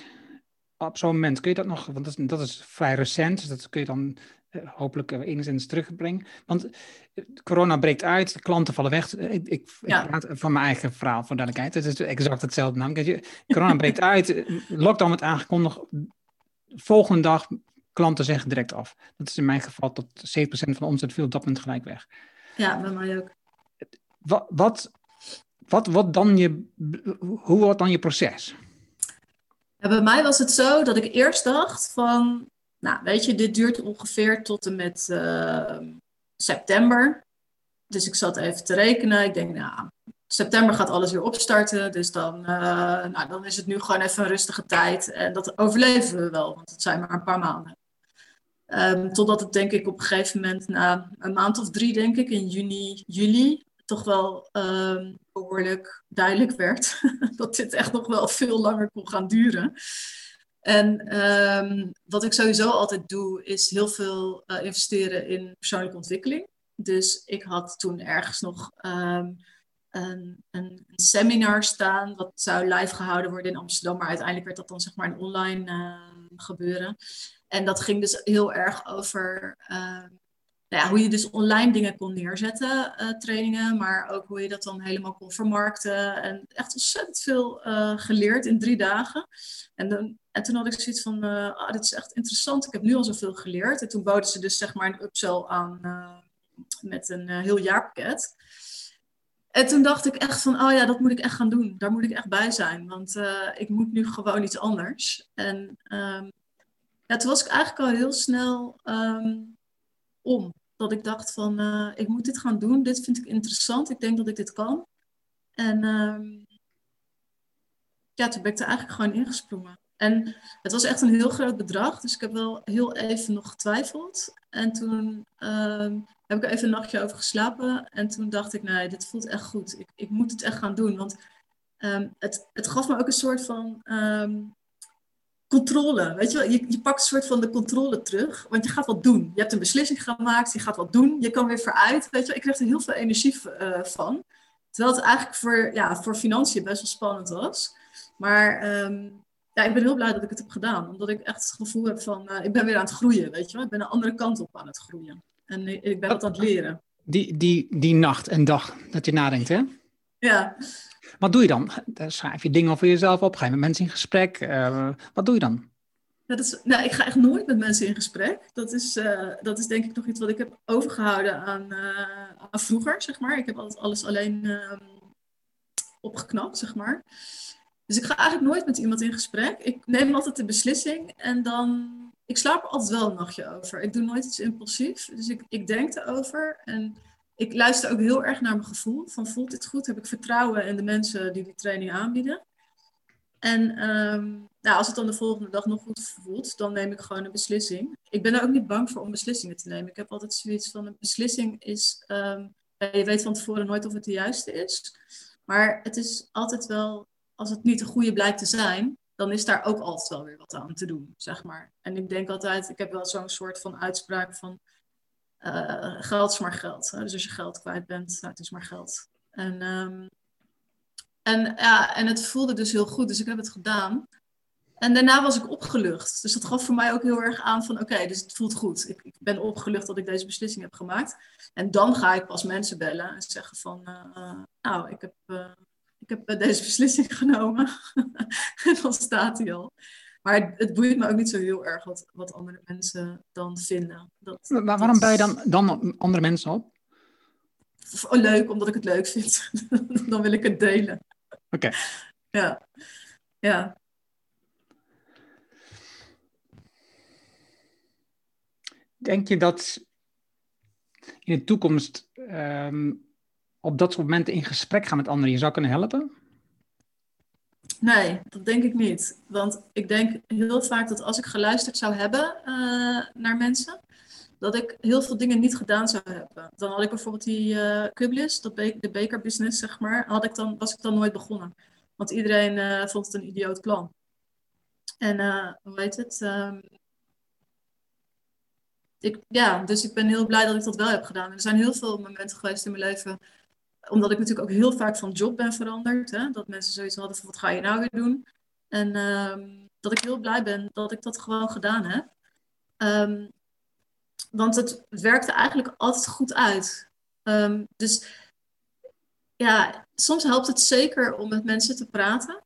[SPEAKER 1] op zo'n moment? Kun je dat nog, want dat is, dat is vrij recent, dus dat kun je dan hopelijk enigszins terugbrengen. Want eh, corona breekt uit, de klanten vallen weg. Eh, ik, ik, praat van mijn eigen verhaal, voor duidelijkheid. Het is exact hetzelfde namelijk. Corona breekt <laughs> uit, lockdown wordt aangekondigd. Volgende dag, klanten zeggen direct af. Dat is in mijn geval tot 7% van de omzet viel op dat moment gelijk weg.
[SPEAKER 3] Ja, bij mij ook.
[SPEAKER 1] Wat, wat, wat, wat dan je, hoe wordt dan je proces?
[SPEAKER 3] Ja, bij mij was het zo dat ik eerst dacht van nou, weet je, dit duurt ongeveer tot en met uh, september. Dus ik zat even te rekenen. Ik denk, nou, september gaat alles weer opstarten. Dus dan, uh, nou, dan is het nu gewoon even een rustige tijd. En dat overleven we wel, want het zijn maar een paar maanden. Um, totdat het denk ik op een gegeven moment, na een maand of drie denk ik, in juni, juli, toch wel um, behoorlijk duidelijk werd <laughs> dat dit echt nog wel veel langer kon gaan duren. En um, wat ik sowieso altijd doe, is heel veel uh, investeren in persoonlijke ontwikkeling. Dus ik had toen ergens nog um, een, een, seminar staan, wat zou live gehouden worden in Amsterdam, maar uiteindelijk werd dat dan zeg maar een online uh, gebeuren. En dat ging dus heel erg over nou hoe je dus online dingen kon neerzetten, uh, trainingen, maar ook hoe je dat dan helemaal kon vermarkten. En echt ontzettend veel uh, geleerd in drie dagen. En, dan, en toen had ik zoiets van, uh, ah, dit is echt interessant, ik heb nu al zoveel geleerd. En toen boden ze dus zeg maar een upsell aan met een heel jaarpakket. En toen dacht ik echt van, oh ja, dat moet ik echt gaan doen. Daar moet ik echt bij zijn, want ik moet nu gewoon iets anders. En um, ja, toen was ik eigenlijk al heel snel um, om. Dat ik dacht van, uh, ik moet dit gaan doen. Dit vind ik interessant. Ik denk dat ik dit kan. En uh, ja, toen ben ik er eigenlijk gewoon ingesprongen. En het was echt een heel groot bedrag. Dus ik heb wel heel even nog getwijfeld. En toen uh, heb ik er even een nachtje over geslapen. En toen dacht ik, nee, dit voelt echt goed. Ik, ik moet het echt gaan doen. Want um, het, het gaf me ook een soort van controle. Weet je, wel? je, je pakt een soort van de controle terug, want je gaat wat doen. Je hebt een beslissing gemaakt, je gaat wat doen, je kan weer vooruit. Weet je, ik kreeg er heel veel energie uh, van. Terwijl het eigenlijk voor, ja, voor financiën best wel spannend was. Maar um, ja, ik ben heel blij dat ik het heb gedaan, omdat ik echt het gevoel heb van, uh, ik ben weer aan het groeien, weet je wel. Ik ben een andere kant op aan het groeien. En ik, ik ben wat aan het leren.
[SPEAKER 1] Die, die, die nacht en dag dat je nadenkt, hè?
[SPEAKER 3] Ja.
[SPEAKER 1] Wat doe je dan? Schrijf je dingen over jezelf op? Ga je met mensen in gesprek? Uh, wat doe je dan?
[SPEAKER 3] Dat is, nou, ik ga echt nooit met mensen in gesprek. Dat is, uh, dat is denk ik nog iets wat ik heb overgehouden aan, aan vroeger, zeg maar. Ik heb altijd alles alleen uh, opgeknapt, zeg maar. Dus ik ga eigenlijk nooit met iemand in gesprek. Ik neem altijd de beslissing en dan... Ik slaap er altijd wel een nachtje over. Ik doe nooit iets impulsief. Dus ik, ik denk erover en ik luister ook heel erg naar mijn gevoel. Van voelt dit goed? Heb ik vertrouwen in de mensen die die training aanbieden? En um, nou, als het dan de volgende dag nog goed voelt, dan neem ik gewoon een beslissing. Ik ben er ook niet bang voor om beslissingen te nemen. Ik heb altijd zoiets van, een beslissing is um, je weet van tevoren nooit of het de juiste is. Maar het is altijd wel, als het niet de goede blijkt te zijn, dan is daar ook altijd wel weer wat aan te doen, zeg maar. En ik denk altijd, ik heb wel zo'n soort van uitspraak van uh, geld is maar geld. Dus als je geld kwijt bent, nou, het is maar geld. En, um, en, ja, en het voelde dus heel goed, dus ik heb het gedaan. En daarna was ik opgelucht. Dus dat gaf voor mij ook heel erg aan van oké, dus het voelt goed. Ik, ik, ben opgelucht dat ik deze beslissing heb gemaakt. En dan ga ik pas mensen bellen en zeggen van uh, nou, ik heb, ik heb deze <laughs> beslissing genomen. en dan staat hij al. Maar het, boeit me ook niet zo heel erg wat, wat andere mensen dan vinden. Dat,
[SPEAKER 1] maar waarom bij je dan, dan andere mensen op?
[SPEAKER 3] Oh, leuk, omdat ik het leuk vind. <laughs> dan wil ik het delen.
[SPEAKER 1] Oké.
[SPEAKER 3] Ja. Ja.
[SPEAKER 1] Denk je dat in de toekomst um, op dat soort momenten in gesprek gaan met anderen je zou kunnen helpen?
[SPEAKER 3] Nee, dat denk ik niet. Want ik denk heel vaak dat als ik geluisterd zou hebben uh, naar mensen, dat ik heel veel dingen niet gedaan zou hebben. Dan had ik bijvoorbeeld die uh, dat be de bakerbusiness, zeg maar, had ik dan, was ik dan nooit begonnen. Want iedereen uh, vond het een idioot plan. En hoe heet het? Um, ik, ja, dus ik ben heel blij dat ik dat wel heb gedaan. Er zijn heel veel momenten geweest in mijn leven, omdat ik natuurlijk ook heel vaak van job ben veranderd. Hè? Dat mensen zoiets hadden van, wat ga je nou weer doen? En uh, dat ik heel blij ben dat ik dat gewoon gedaan heb. Um, want het werkte eigenlijk altijd goed uit. Um, dus ja, soms helpt het zeker om met mensen te praten.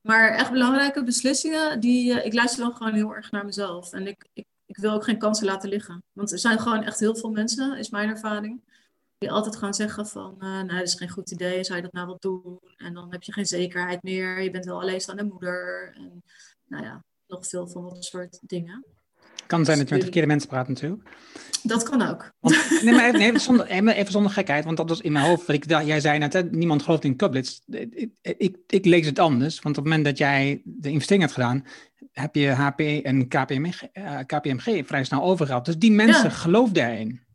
[SPEAKER 3] Maar echt belangrijke beslissingen, die, uh, ik luister dan gewoon heel erg naar mezelf. En ik, ik ik wil ook geen kansen laten liggen. Want er zijn gewoon echt heel veel mensen, is mijn ervaring, die altijd gaan zeggen van, uh, nou, dat is geen goed idee, zou je dat nou wel doen? En dan heb je geen zekerheid meer, je bent wel alleenstaande moeder. En nou ja, nog veel van dat soort dingen.
[SPEAKER 1] Kan zijn dat je met verkeerde mensen praat natuurlijk.
[SPEAKER 3] Dat kan ook.
[SPEAKER 1] Want, <laughs> nee, maar even, zonder, even zonder gekheid, want dat was in mijn hoofd. Wat ik, jij zei net, hè, niemand gelooft in Kublitz. Ik, ik, ik, lees het anders, want op het moment dat jij de investering hebt gedaan, heb je HP en KPMG, uh, KPMG vrij snel overgehaald. Dus die mensen ja. geloofden daarin.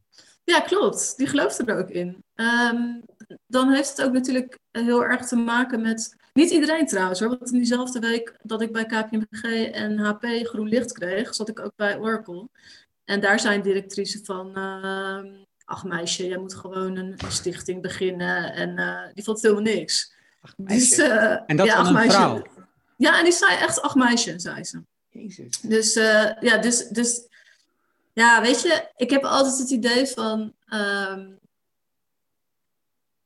[SPEAKER 3] Ja, klopt. Die geloofden er ook in. Um, dan heeft het ook natuurlijk heel erg te maken met. Niet iedereen trouwens hoor. Want in diezelfde week dat ik bij KPMG en HP groen licht kreeg, zat ik ook bij Oracle. En daar zijn directrices van. Uh, ach meisje, jij moet gewoon een stichting beginnen. En uh, die vond helemaal niks.
[SPEAKER 1] Ach, dus, uh, en dat ja, van een meisje. vrouw?
[SPEAKER 3] Ja, en die zei echt ach meisje, zei ze.
[SPEAKER 1] Jezus.
[SPEAKER 3] Dus uh, ja, dus, dus ja, weet je, ik heb altijd het idee van. Um,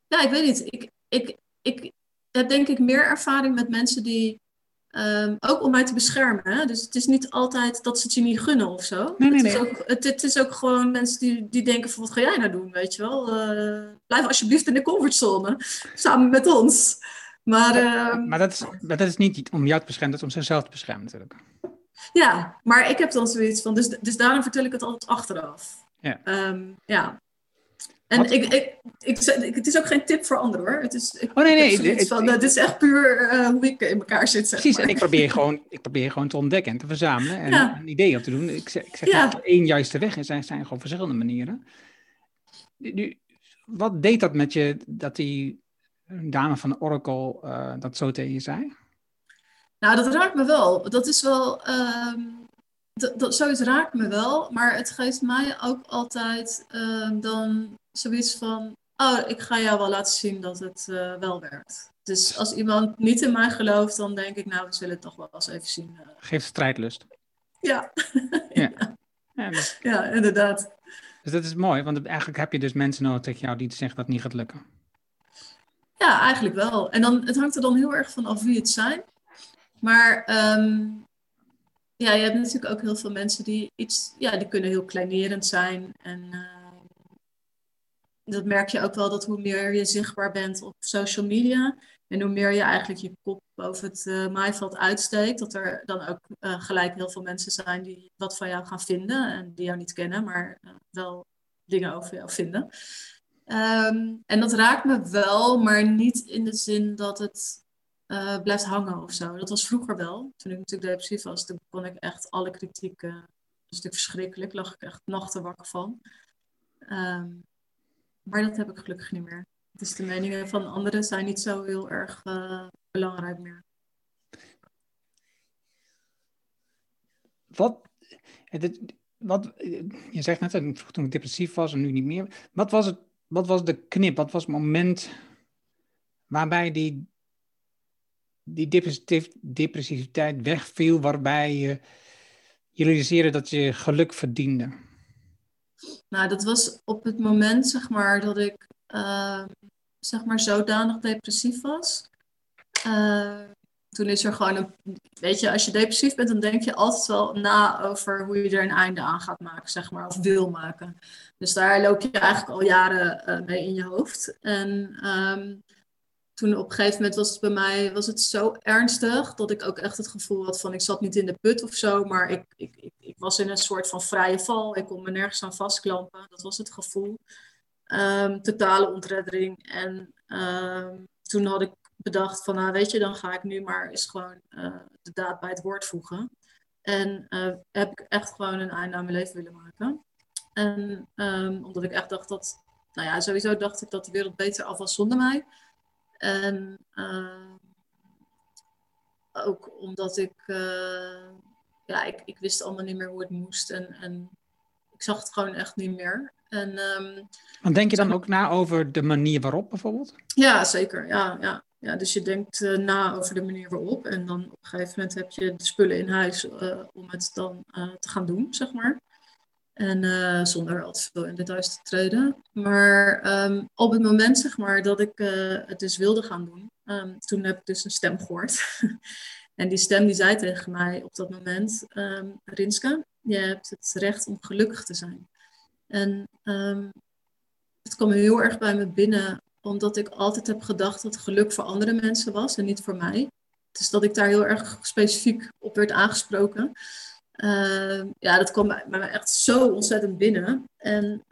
[SPEAKER 3] ja, ik weet niet. Ik, ik, ik heb denk ik meer ervaring met mensen die. Um, ook om mij te beschermen. Hè? Dus het is niet altijd dat ze het je niet gunnen of zo.
[SPEAKER 1] Nee, nee,
[SPEAKER 3] het, is ook, het, het, is ook gewoon mensen die, die denken van wat ga jij nou doen, weet je wel. Uh, blijf alsjeblieft in de comfortzone, <laughs> samen met ons. Maar, uh,
[SPEAKER 1] maar, dat is, maar dat is niet om jou te beschermen, dat is om zichzelf te beschermen natuurlijk.
[SPEAKER 3] Ja, maar ik heb dan zoiets van, dus, dus daarom vertel ik het altijd achteraf.
[SPEAKER 1] Ja.
[SPEAKER 3] Um, ja. En ik, ik, ik, ik, het is ook geen tip voor anderen hoor. Het is, ik,
[SPEAKER 1] oh nee, nee. Het,
[SPEAKER 3] van, het is echt puur uh, hoe ik in elkaar zit. Zeg
[SPEAKER 1] precies,
[SPEAKER 3] maar.
[SPEAKER 1] en ik probeer, gewoon, ik probeer gewoon te ontdekken en te verzamelen en ja. een idee op te doen. Ik zeg, ik zeg ja. dat er één juiste weg is, er zijn gewoon verschillende manieren. Nu, wat deed dat met je, dat die dame van Oracle uh, dat zo tegen je zei?
[SPEAKER 3] Nou, dat raakt me wel. Dat is wel. Um, dat, zoiets raakt me wel. Maar het geeft mij ook altijd um, dan zoiets van. Oh, ik ga jou wel laten zien dat het uh, wel werkt. Dus als iemand niet in mij gelooft, dan denk ik, nou, we zullen het toch wel eens even zien. Uh.
[SPEAKER 1] Geeft strijdlust.
[SPEAKER 3] Ja.
[SPEAKER 1] ja. <laughs>
[SPEAKER 3] Ja, dus... ja, inderdaad.
[SPEAKER 1] Dus dat is mooi, want eigenlijk heb je dus mensen nodig tegen jou die zeggen dat het niet gaat lukken.
[SPEAKER 3] Ja, eigenlijk wel. En dan, het hangt er dan heel erg van af wie het zijn. Maar um, ja, je hebt natuurlijk ook heel veel mensen die iets, ja, die kunnen heel kleinerend zijn. En uh, dat merk je ook wel dat hoe meer je zichtbaar bent op social media en hoe meer je eigenlijk je kop boven het uh, maaiveld uitsteekt, dat er dan ook uh, gelijk heel veel mensen zijn die wat van jou gaan vinden en die jou niet kennen, maar wel dingen over jou vinden. Um, en dat raakt me wel, maar niet in de zin dat het uh, blijft hangen of zo. Dat was vroeger wel. Toen ik natuurlijk depressief was, toen kon ik echt alle kritiek. Dat was natuurlijk verschrikkelijk. Lag ik echt nachten wakker van. Um, Maar dat heb ik gelukkig niet meer. Dus de meningen van anderen zijn niet zo heel erg uh, belangrijk meer.
[SPEAKER 1] Wat, wat, je zegt net, toen ik depressief was en nu niet meer. Wat was, het, wat was de knip? Wat was het moment waarbij die, die depressiviteit wegviel, waarbij je, realiseerde dat je geluk verdiende?
[SPEAKER 3] Nou, dat was op het moment, zeg maar, dat ik uh, zeg maar zodanig depressief was. Uh, toen is er gewoon een. Weet je, als je depressief bent, dan denk je altijd wel na over hoe je er een einde aan gaat maken, zeg maar, of wil maken. Dus daar loop je eigenlijk al jaren uh, mee in je hoofd. En um, toen op een gegeven moment was het bij mij was het zo ernstig dat ik ook echt het gevoel had van ik zat niet in de put of zo, maar ik, ik, ik, was in een soort van vrije val. Ik kon me nergens aan vastklampen. Dat was het gevoel. Um, totale ontreddering. En um, toen had ik bedacht van, nou weet je, dan ga ik nu maar eens gewoon uh, de daad bij het woord voegen. En uh, heb ik echt gewoon een einde aan mijn leven willen maken. En um, omdat ik echt dacht dat, nou ja, sowieso dacht ik dat de wereld beter af was zonder mij. En uh, ook omdat ik, uh, ja, ik, ik wist allemaal niet meer hoe het moest. En, en ik zag het gewoon echt niet meer. En, um,
[SPEAKER 1] Want denk je dan ook na over de manier waarop bijvoorbeeld?
[SPEAKER 3] Ja, zeker. Ja, ja. Ja, dus je denkt uh, na over de manier waarop. En dan op een gegeven moment heb je de spullen in huis uh, om het dan te gaan doen, zeg maar. En zonder al te veel in details te treden. Maar um, op het moment, zeg maar, dat ik het dus wilde gaan doen, um, toen heb ik dus een stem gehoord. <laughs> en die stem die zei tegen mij op dat moment, um, Rinska, je hebt het recht om gelukkig te zijn. En het kwam heel erg bij me binnen omdat ik altijd heb gedacht dat geluk voor andere mensen was en niet voor mij. Dus dat ik daar heel erg specifiek op werd aangesproken. Uh, ja, dat kwam bij mij echt zo ontzettend binnen. En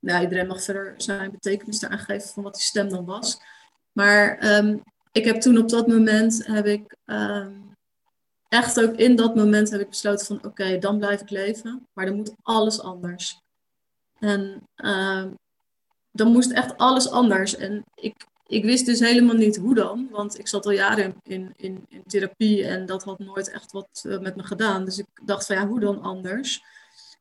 [SPEAKER 3] nou, iedereen mag verder zijn betekenis eraan geven van wat die stem dan was. Maar um, ik heb toen op dat moment, heb ik echt ook in dat moment heb ik besloten van oké, dan blijf ik leven. Maar dan moet alles anders. En dan moest echt alles anders. En ik, ik wist dus helemaal niet hoe dan, want ik zat al jaren in, in, in therapie en dat had nooit echt wat uh, met me gedaan. Dus ik dacht van ja, hoe dan anders?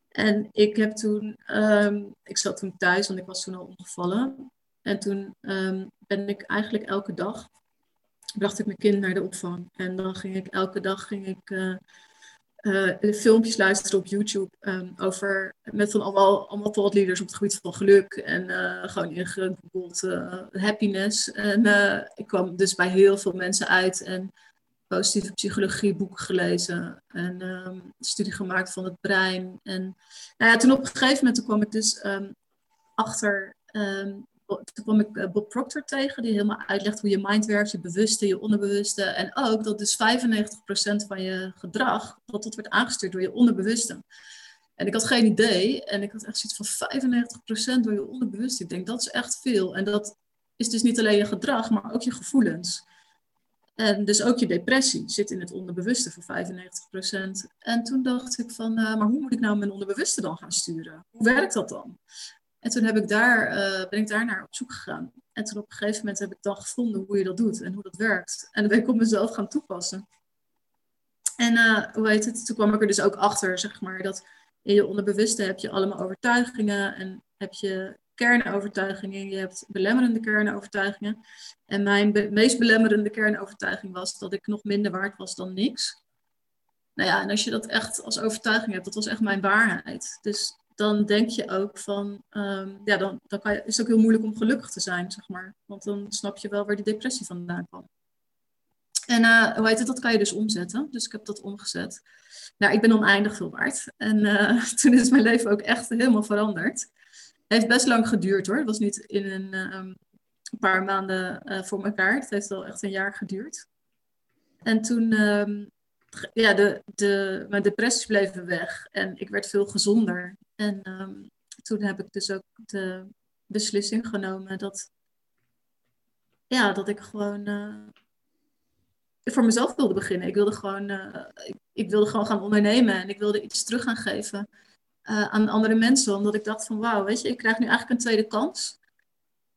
[SPEAKER 3] En ik heb toen, um, ik zat toen thuis, want ik was toen al omgevallen. En toen um, ben ik eigenlijk elke dag, bracht ik mijn kind naar de opvang. En dan ging ik elke dag ging ik, uh, uh, filmpjes luisteren op YouTube um, over met van allemaal, allemaal thought leaders op het gebied van geluk en uh, gewoon ingegoogeld uh, happiness. En ik kwam dus bij heel veel mensen uit en positieve psychologie boeken gelezen en um, studie gemaakt van het brein. En nou ja, toen op een gegeven moment toen kwam ik dus um, achter toen kwam ik eh, Bob Proctor tegen, die helemaal uitlegt hoe je mind werkt, je bewuste, je onderbewuste. En ook dat dus 95% van je gedrag, dat dat wordt aangestuurd door je onderbewuste. En ik had geen idee. En ik had echt zoiets van 95% door je onderbewuste. Ik denk, dat is echt veel. En dat is dus niet alleen je gedrag, maar ook je gevoelens. En dus ook je depressie zit in het onderbewuste voor 95%. En toen dacht ik van, uh, maar hoe moet ik nou mijn onderbewuste dan gaan sturen? Hoe werkt dat dan? En toen heb ik daar, uh, ben ik daar naar op zoek gegaan. En toen op een gegeven moment heb ik dan gevonden hoe je dat doet en hoe dat werkt. En dan ben ik op mezelf gaan toepassen. En uh, hoe heet het? Toen kwam ik er dus ook achter, zeg maar, dat in je onderbewuste heb je allemaal overtuigingen en heb je kernovertuigingen, je hebt belemmerende kernovertuigingen. En mijn meest belemmerende kernovertuiging was dat ik nog minder waard was dan niks. Nou ja, en als je dat echt als overtuiging hebt, dat was echt mijn waarheid. Dus dan denk je ook van, um, ja, dan, dan kan je, is het ook heel moeilijk om gelukkig te zijn, zeg maar. Want dan snap je wel waar die depressie vandaan kwam. En uh, hoe heet het, dat kan je dus omzetten. Dus ik heb dat omgezet. Nou, ik ben oneindig veel waard. En uh, <laughs> toen is mijn leven ook echt helemaal veranderd. Het heeft best lang geduurd hoor. Het was niet in een, um, paar maanden uh, voor elkaar. Het heeft wel echt een jaar geduurd. En toen, um, ja, de, de, mijn depressies bleven weg. En ik werd veel gezonder. En um, toen heb ik dus ook de beslissing genomen dat, ja, dat ik gewoon uh, voor mezelf wilde beginnen. Ik wilde gewoon, uh, ik, ik, wilde gewoon gaan ondernemen en ik wilde iets terug gaan geven aan andere mensen. Omdat ik dacht van wauw, weet je, ik krijg nu eigenlijk een tweede kans.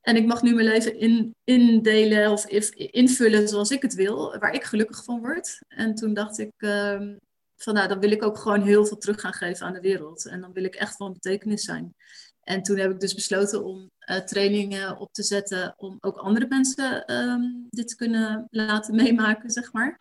[SPEAKER 3] En ik mag nu mijn leven in, indelen of invullen zoals ik het wil, waar ik gelukkig van word. En toen dacht ik, ehm, van nou, dan wil ik ook gewoon heel veel terug gaan geven aan de wereld. En dan wil ik echt van betekenis zijn. En toen heb ik dus besloten om uh, trainingen op te zetten om ook andere mensen ehm, dit te kunnen laten meemaken, zeg maar.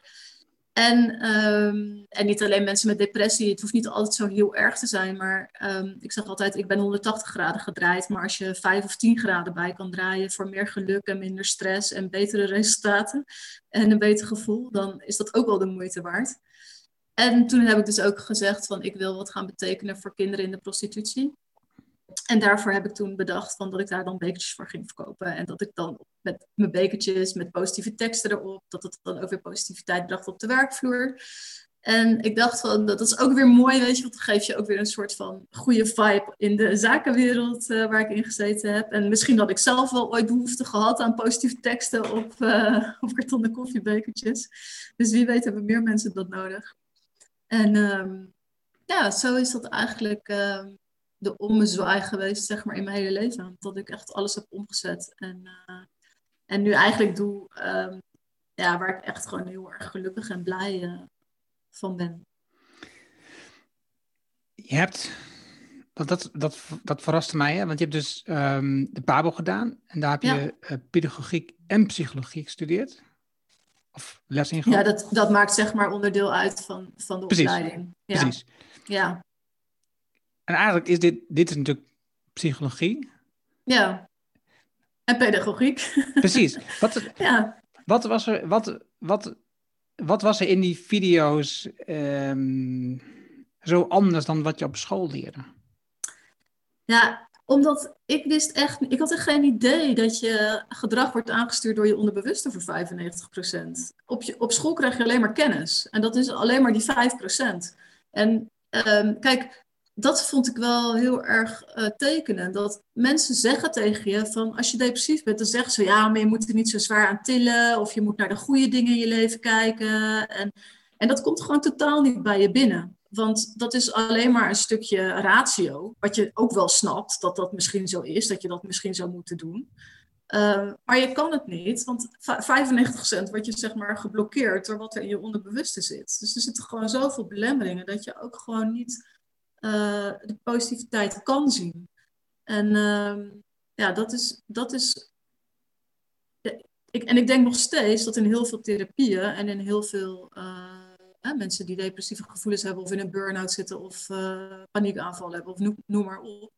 [SPEAKER 3] En, ehm, en niet alleen mensen met depressie, het hoeft niet altijd zo heel erg te zijn, maar um, ik zeg altijd, ik ben 180 graden gedraaid, maar als je 5 of 10 graden bij kan draaien voor meer geluk en minder stress en betere resultaten en een beter gevoel, dan is dat ook wel de moeite waard. En toen heb ik dus ook gezegd van ik wil wat gaan betekenen voor kinderen in de prostitutie. En daarvoor heb ik toen bedacht van dat ik daar dan bekertjes voor ging verkopen. En dat ik dan met mijn bekertjes, met positieve teksten erop, dat het dan ook weer positiviteit bracht op de werkvloer. En ik dacht van, dat is ook weer mooi, weet je, want dan geef je ook weer een soort van goede vibe in de zakenwereld uh, waar ik in gezeten heb. En misschien had ik zelf wel ooit behoefte gehad aan positieve teksten op, uh, <laughs> op kartonnen koffiebekertjes. Dus wie weet hebben meer mensen dat nodig. En um, ja, zo is dat eigenlijk um, de ommezwaai geweest, zeg maar, in mijn hele leven. Dat ik echt alles heb omgezet. En, uh, en nu eigenlijk doe um, ja, waar ik echt gewoon heel erg gelukkig en blij uh, van ben.
[SPEAKER 1] Je hebt, dat, dat, dat, dat verraste mij, hè? want je hebt dus um, de PABO gedaan. En daar heb je ja. uh, pedagogiek en psychologie gestudeerd. Of les in
[SPEAKER 3] Ja, dat, dat maakt zeg maar onderdeel uit van, van de
[SPEAKER 1] Precies.
[SPEAKER 3] opleiding. Ja.
[SPEAKER 1] Precies.
[SPEAKER 3] Ja.
[SPEAKER 1] En eigenlijk is dit, dit is natuurlijk psychologie.
[SPEAKER 3] Ja. En pedagogiek.
[SPEAKER 1] Precies. Wat,
[SPEAKER 3] ja.
[SPEAKER 1] wat, was, er, wat, wat, wat was er in die video's um, zo anders dan wat je op school leerde?
[SPEAKER 3] Ja, omdat ik wist echt, ik had echt geen idee dat je gedrag wordt aangestuurd door je onderbewuste voor 95%. Op, je, op school krijg je alleen maar kennis. En dat is alleen maar die 5%. En um, kijk, dat vond ik wel heel erg uh, tekenend. Dat mensen zeggen tegen je van als je depressief bent, dan zeggen ze ja, maar je moet er niet zo zwaar aan tillen. Of je moet naar de goede dingen in je leven kijken. En, en dat komt gewoon totaal niet bij je binnen. Want dat is alleen maar een stukje ratio, wat je ook wel snapt dat dat misschien zo is, dat je dat misschien zou moeten doen. Uh, maar je kan het niet, want 95% wordt je zeg maar geblokkeerd door wat er in je onderbewuste zit. Dus er zitten gewoon zoveel belemmeringen dat je ook gewoon niet uh, de positiviteit kan zien. En uh, ja, dat is. Dat is ik, en ik denk nog steeds dat in heel veel therapieën en in heel veel uh, mensen die depressieve gevoelens hebben of in een burn-out zitten of uh, paniekaanval hebben of noem, noem maar op.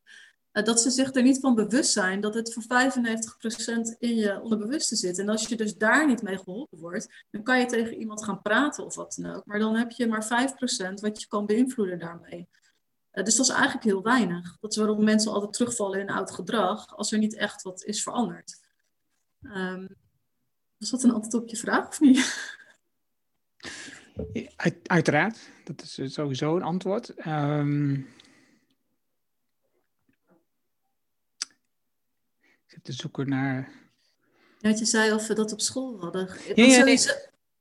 [SPEAKER 3] Dat ze zich er niet van bewust zijn dat het voor 95% in je onderbewuste zit. En als je dus daar niet mee geholpen wordt, dan kan je tegen iemand gaan praten of wat dan ook. Maar dan heb je maar 5% wat je kan beïnvloeden daarmee. Uh, dus dat is eigenlijk heel weinig. Dat is waarom mensen altijd terugvallen in oud gedrag als er niet echt wat is veranderd. Um, was dat een antwoord op je vraag of niet?
[SPEAKER 1] Uit, uiteraard, dat is sowieso een antwoord. Um, ik zit te zoeken naar.
[SPEAKER 3] Ja, je zei of we dat op school hadden.
[SPEAKER 1] Ja, ja, nee,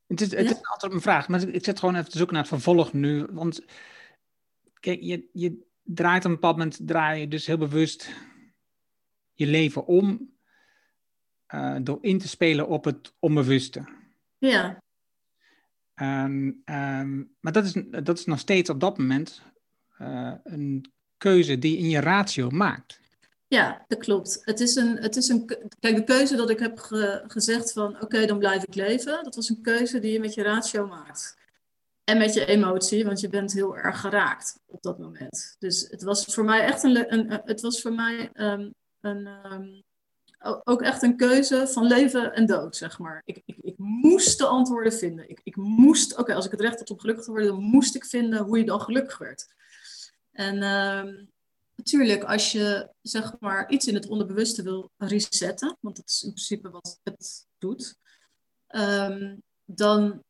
[SPEAKER 1] het, is, het ja? is een antwoord op mijn vraag, maar ik zit gewoon even te zoeken naar het vervolg nu. Want kijk, je, je draait op een bepaald moment, draai je dus heel bewust je leven om. Uh, door in te spelen op het onbewuste.
[SPEAKER 3] Ja.
[SPEAKER 1] Um, um, maar dat is, dat is nog steeds op dat moment uh, een keuze die je in je ratio maakt.
[SPEAKER 3] Ja, dat klopt. Het is een, het is een, kijk, de keuze dat ik heb ge, gezegd van oké, okay, dan blijf ik leven, dat was een keuze die je met je ratio maakt. En met je emotie, want je bent heel erg geraakt op dat moment. Dus het was voor mij echt een, een het was voor mij um, een, ook echt een keuze van leven en dood, zeg maar. Ik, ik, ik moest de antwoorden vinden. Ik, ik moest, oké, als ik het recht had om gelukkig te worden, dan moest ik vinden hoe je dan gelukkig werd. En uh, natuurlijk, als je zeg maar iets in het onderbewuste wil resetten, want dat is in principe wat het doet, dan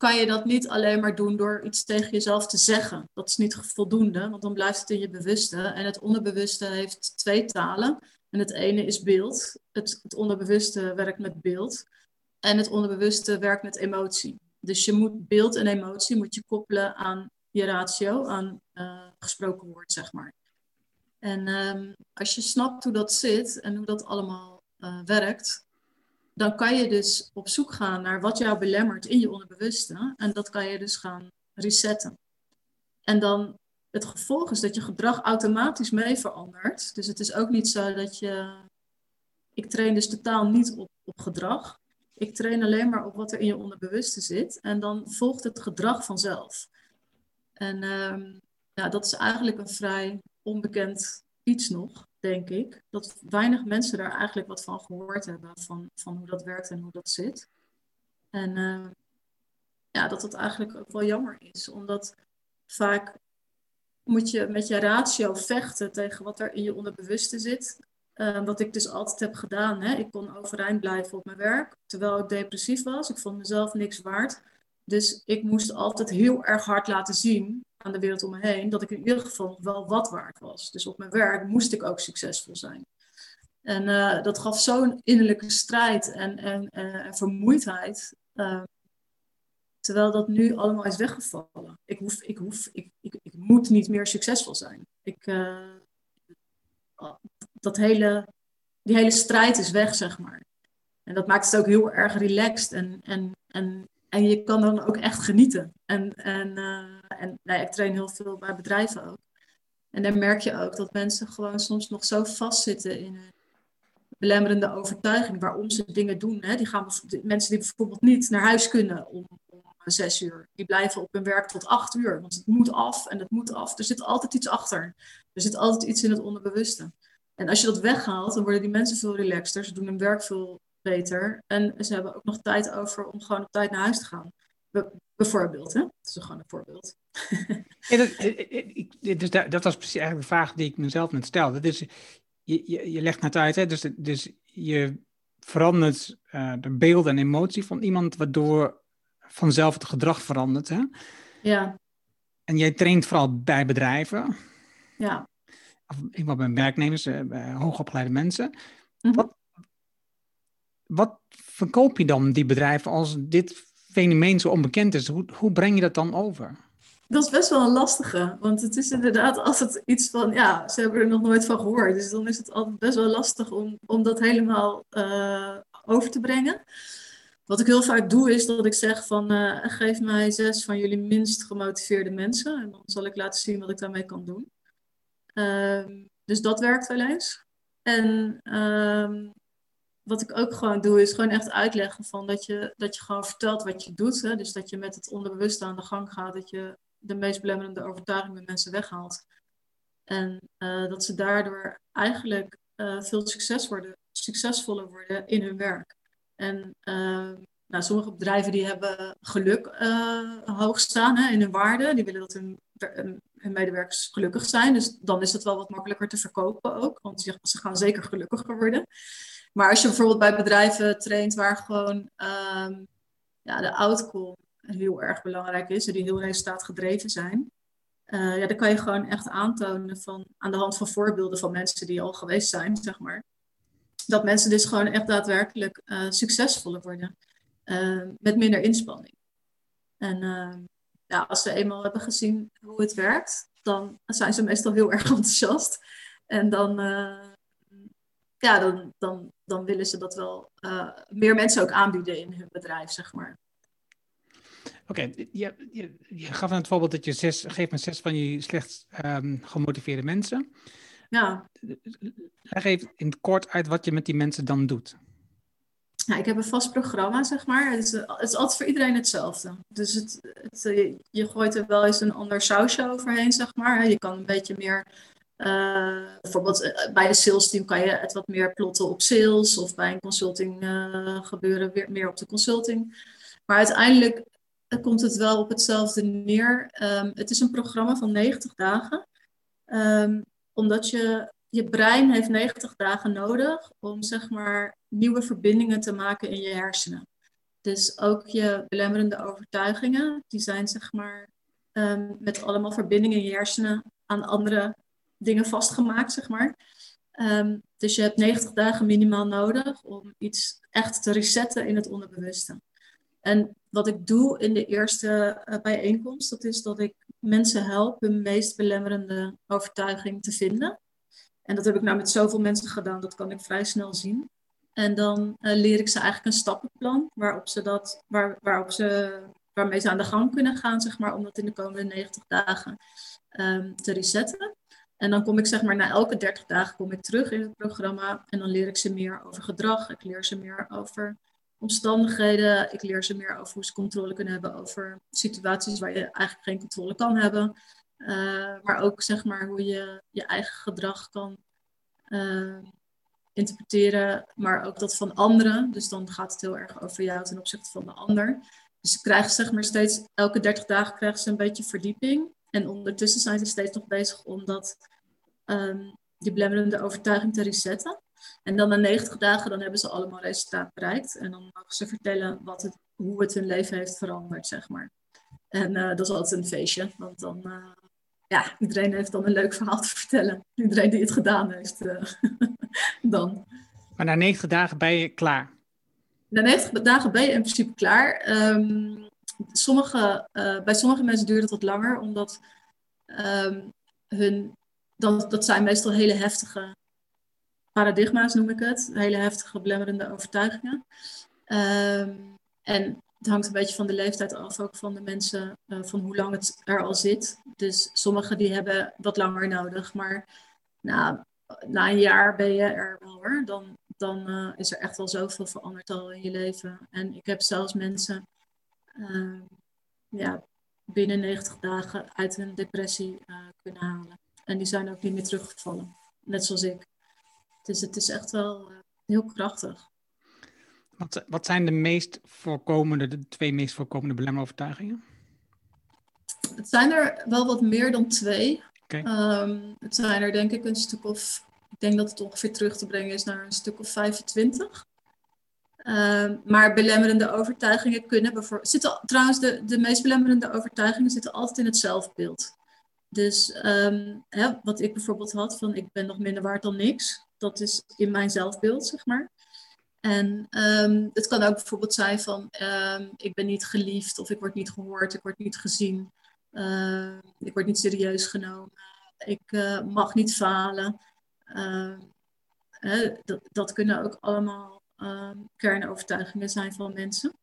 [SPEAKER 3] kan je dat niet alleen maar doen door iets tegen jezelf te zeggen. Dat is niet voldoende, want dan blijft het in je bewuste. En het onderbewuste heeft twee talen. En het ene is beeld. Het, het onderbewuste werkt met beeld. En het onderbewuste werkt met emotie. Dus je moet beeld en emotie moet je koppelen aan je ratio, aan uh, gesproken woord, zeg maar. En um, als je snapt hoe dat zit en hoe dat allemaal uh, werkt, dan kan je dus op zoek gaan naar wat jou belemmert in je onderbewuste. En dat kan je dus gaan resetten. En dan het gevolg is dat je gedrag automatisch mee verandert. Dus het is ook niet zo dat je. Ik train dus totaal niet op, op gedrag. Ik train alleen maar op wat er in je onderbewuste zit. En dan volgt het gedrag vanzelf. En uh, ja, dat is eigenlijk een vrij onbekend iets nog, denk ik. Dat weinig mensen daar eigenlijk wat van gehoord hebben. Van, van hoe dat werkt en hoe dat zit. En uh, ja, dat het eigenlijk ook wel jammer is. Omdat vaak moet je met je ratio vechten tegen wat er in je onderbewuste zit. Uh, wat ik dus altijd heb gedaan. Hè. Ik kon overeind blijven op mijn werk, terwijl ik depressief was. Ik vond mezelf niks waard. Dus ik moest altijd heel erg hard laten zien aan de wereld om me heen dat ik in ieder geval wel wat waard was. Dus op mijn werk moest ik ook succesvol zijn. En uh, dat gaf zo'n innerlijke strijd en, en, en vermoeidheid. Uh, Terwijl dat nu allemaal is weggevallen. Ik, hoef, ik, hoef, ik, ik, ik moet niet meer succesvol zijn. Ik, uh, dat hele, die hele strijd is weg, zeg maar. En dat maakt het ook heel erg relaxed. En, en, en, en je kan dan ook echt genieten. En, en, en nou ik train heel veel bij bedrijven ook. En dan merk je ook dat mensen gewoon soms nog zo vastzitten in hun belemmerende overtuiging waarom ze dingen doen. Hè. Die gaan, mensen die bijvoorbeeld niet naar huis kunnen om, zes uur. Die blijven op hun werk tot acht uur. Want het moet af en het moet af. Er zit altijd iets achter. Er zit altijd iets in het onderbewuste. En als je dat weghaalt, dan worden die mensen veel relaxter. Ze doen hun werk veel beter. En ze hebben ook nog tijd over om gewoon op tijd naar huis te gaan. Bijvoorbeeld, hè? Dat is gewoon een voorbeeld. <laughs>
[SPEAKER 1] Ja, dat, dus dat, dat was precies eigenlijk de vraag die ik mezelf net stelde. Dus je, je, je legt net uit, hè? Dus, dus je verandert uh, de beeld en emotie van iemand, waardoor vanzelf het gedrag verandert. Hè?
[SPEAKER 3] Ja.
[SPEAKER 1] En jij traint vooral bij bedrijven.
[SPEAKER 3] Ja.
[SPEAKER 1] Of iemand bij werknemers, eh, bij hoogopgeleide mensen. Mhm. wat, wat verkoop je dan die bedrijven als dit fenomeen zo onbekend is? Hoe, hoe breng je dat dan over?
[SPEAKER 3] Dat is best wel een lastige. Want het is inderdaad altijd iets van, ja, ze hebben er nog nooit van gehoord. Dus dan is het altijd best wel lastig om, om dat helemaal uh, over te brengen. Wat ik heel vaak doe is dat ik zeg van uh, geef mij zes van jullie minst gemotiveerde mensen en dan zal ik laten zien wat ik daarmee kan doen. Uh, dus dat werkt wel eens. En uh, wat ik ook gewoon doe is gewoon echt uitleggen van dat je, dat je gewoon vertelt wat je doet. Hè? Dus dat je met het onderbewuste aan de gang gaat, dat je de meest belemmerende overtuigingen met mensen weghaalt. En uh, dat ze daardoor eigenlijk uh, veel succes worden, succesvoller worden in hun werk. En uh, nou, sommige bedrijven die hebben geluk hoog staan hè, in hun waarde. Die willen dat hun, hun, medewerkers gelukkig zijn. Dus dan is het wel wat makkelijker te verkopen ook. Want ze gaan zeker gelukkiger worden. Maar als je bijvoorbeeld bij bedrijven traint waar gewoon um, ja, de outcome heel erg belangrijk is. En die heel resultaatgedreven zijn. Uh, ja, dan kan je gewoon echt aantonen van, aan de hand van voorbeelden van mensen die al geweest zijn, zeg maar dat mensen dus gewoon echt daadwerkelijk uh, succesvoller worden. Uh, met minder inspanning. En ja, als ze eenmaal hebben gezien hoe het werkt, dan zijn ze meestal heel erg <laughs> enthousiast. En dan, ja, dan, dan, dan willen ze dat wel meer mensen ook aanbieden in hun bedrijf, zeg maar.
[SPEAKER 1] Oké, okay, je, je, je, gaf aan het voorbeeld dat je zes, geeft met zes van je slecht um, gemotiveerde mensen.
[SPEAKER 3] Ja.
[SPEAKER 1] Leg even in het kort uit wat je met die mensen dan doet.
[SPEAKER 3] Ja, ik heb een vast programma, zeg maar. Het is, het is altijd voor iedereen hetzelfde. Dus het, het, eh, je gooit er wel eens een ander sausje overheen, zeg maar. Je kan een beetje meer... Uh, bijvoorbeeld eh, bij de sales team kan je het wat meer plotten op sales. Of bij een consulting uh, gebeuren weer meer op de consulting. Maar uiteindelijk komt het wel op hetzelfde neer. Um, het is een programma van 90 dagen. Um, omdat je, je brein heeft 90 dagen nodig om zeg maar nieuwe verbindingen te maken in je hersenen. Dus ook je belemmerende overtuigingen, die zijn zeg maar um, met allemaal verbindingen in je hersenen aan andere dingen vastgemaakt, zeg maar. Um, dus je hebt 90 dagen minimaal nodig om iets echt te resetten in het onderbewuste. En wat ik doe in de eerste uh, bijeenkomst, dat is dat ik mensen help hun meest belemmerende overtuiging te vinden. En dat heb ik nou met zoveel mensen gedaan, dat kan ik vrij snel zien. En dan uh, leer ik ze eigenlijk een stappenplan waarop ze dat, waar, waarop ze, waarmee ze aan de gang kunnen gaan, zeg maar, om dat in de komende 90 dagen um, te resetten. En dan kom ik zeg maar na elke 30 dagen kom ik terug in het programma en dan leer ik ze meer over gedrag. Ik leer ze meer over omstandigheden. Ik leer ze meer over hoe ze controle kunnen hebben over situaties waar je eigenlijk geen controle kan hebben. Uh, maar ook zeg maar hoe je je eigen gedrag kan uh, interpreteren, maar ook dat van anderen. Dus dan gaat het heel erg over jou ten opzichte van de ander. Dus ze krijgen zeg maar steeds, elke 30 dagen krijgen ze een beetje verdieping. En ondertussen zijn ze steeds nog bezig om dat, um, die belemmerende overtuiging te resetten. En dan na 90 dagen dan hebben ze allemaal resultaat bereikt. En dan mogen ze vertellen wat het, hoe het hun leven heeft veranderd, zeg maar. En uh, dat is altijd een feestje, want dan, uh, ja, iedereen heeft dan een leuk verhaal te vertellen. Iedereen die het gedaan heeft, uh, <laughs> dan.
[SPEAKER 1] Maar na 90 dagen ben je klaar?
[SPEAKER 3] Na 90 dagen ben je in principe klaar. Um, sommige, bij sommige mensen duurt het wat langer, omdat um, hun, dat, dat zijn meestal hele heftige paradigma's noem ik het. Hele heftige, belemmerende overtuigingen. Um, en het hangt een beetje van de leeftijd af, ook van de mensen, uh, van hoe lang het er al zit. Dus sommigen die hebben wat langer nodig, maar nou, na een jaar ben je er wel hoor. Dan, dan uh, is er echt wel zoveel veranderd al in je leven. En ik heb zelfs mensen uh, ja, binnen 90 dagen uit hun depressie uh, kunnen halen. En die zijn ook niet meer teruggevallen, net zoals ik. Dus het is echt wel uh, heel krachtig.
[SPEAKER 1] Wat, wat zijn de meest voorkomende, de twee meest voorkomende belemmerovertuigingen?
[SPEAKER 3] Het zijn er wel wat meer dan twee. Okay. Um, het zijn er denk ik een stuk of, ik denk dat het ongeveer terug te brengen is naar een stuk of 25. Um, maar belemmerende overtuigingen kunnen bijvoorbeeld. Zitten, trouwens, de, de meest belemmerende overtuigingen zitten altijd in het zelfbeeld. Dus um, hè, wat ik bijvoorbeeld had van ik ben nog minder waard dan niks. Dat is in mijn zelfbeeld, zeg maar. En um, het kan ook bijvoorbeeld zijn van ik ben niet geliefd of ik word niet gehoord, ik word niet gezien, ik word niet serieus genomen, ik uh, mag niet falen. Uh, dat, dat, kunnen ook allemaal kernovertuigingen zijn van mensen.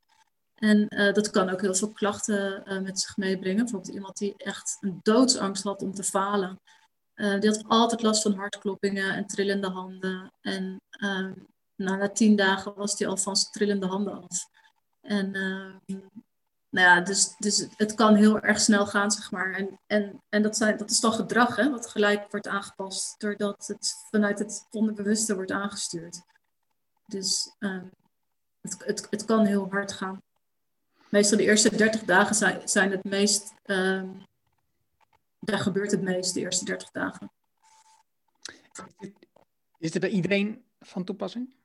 [SPEAKER 3] En dat kan ook heel veel klachten met zich meebrengen. Bijvoorbeeld iemand die echt een doodsangst had om te falen. die had altijd last van hartkloppingen en trillende handen. En nou, na tien dagen was hij al van zijn trillende handen af. En uh, nou ja, dus, dus het kan heel erg snel gaan, zeg maar. En, en, en dat, zijn, dat is dan gedrag, hè, wat gelijk wordt aangepast, doordat het vanuit het onderbewuste wordt aangestuurd. Dus uh, het, het, het kan heel hard gaan. Meestal de eerste 30 dagen zijn, zijn het meest, uh, daar gebeurt het meest, de eerste 30 dagen.
[SPEAKER 1] Is dit bij iedereen van toepassing?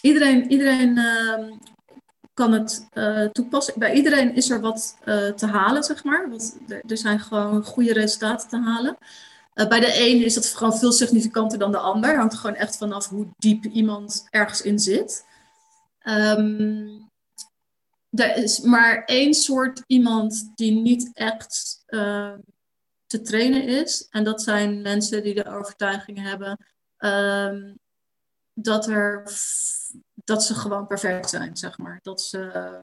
[SPEAKER 3] iedereen, iedereen uh, kan het uh, toepassen. Bij iedereen is er wat uh, te halen, zeg maar. Want er, er, zijn gewoon goede resultaten te halen. Eh, bij de een is dat gewoon veel significanter dan de ander. Hangt gewoon echt vanaf hoe diep iemand ergens in zit. Um, er is maar één soort iemand die niet echt te trainen is. En dat zijn mensen die de overtuiging hebben um, dat, er, dat ze gewoon perfect zijn, zeg maar. Dat, ze,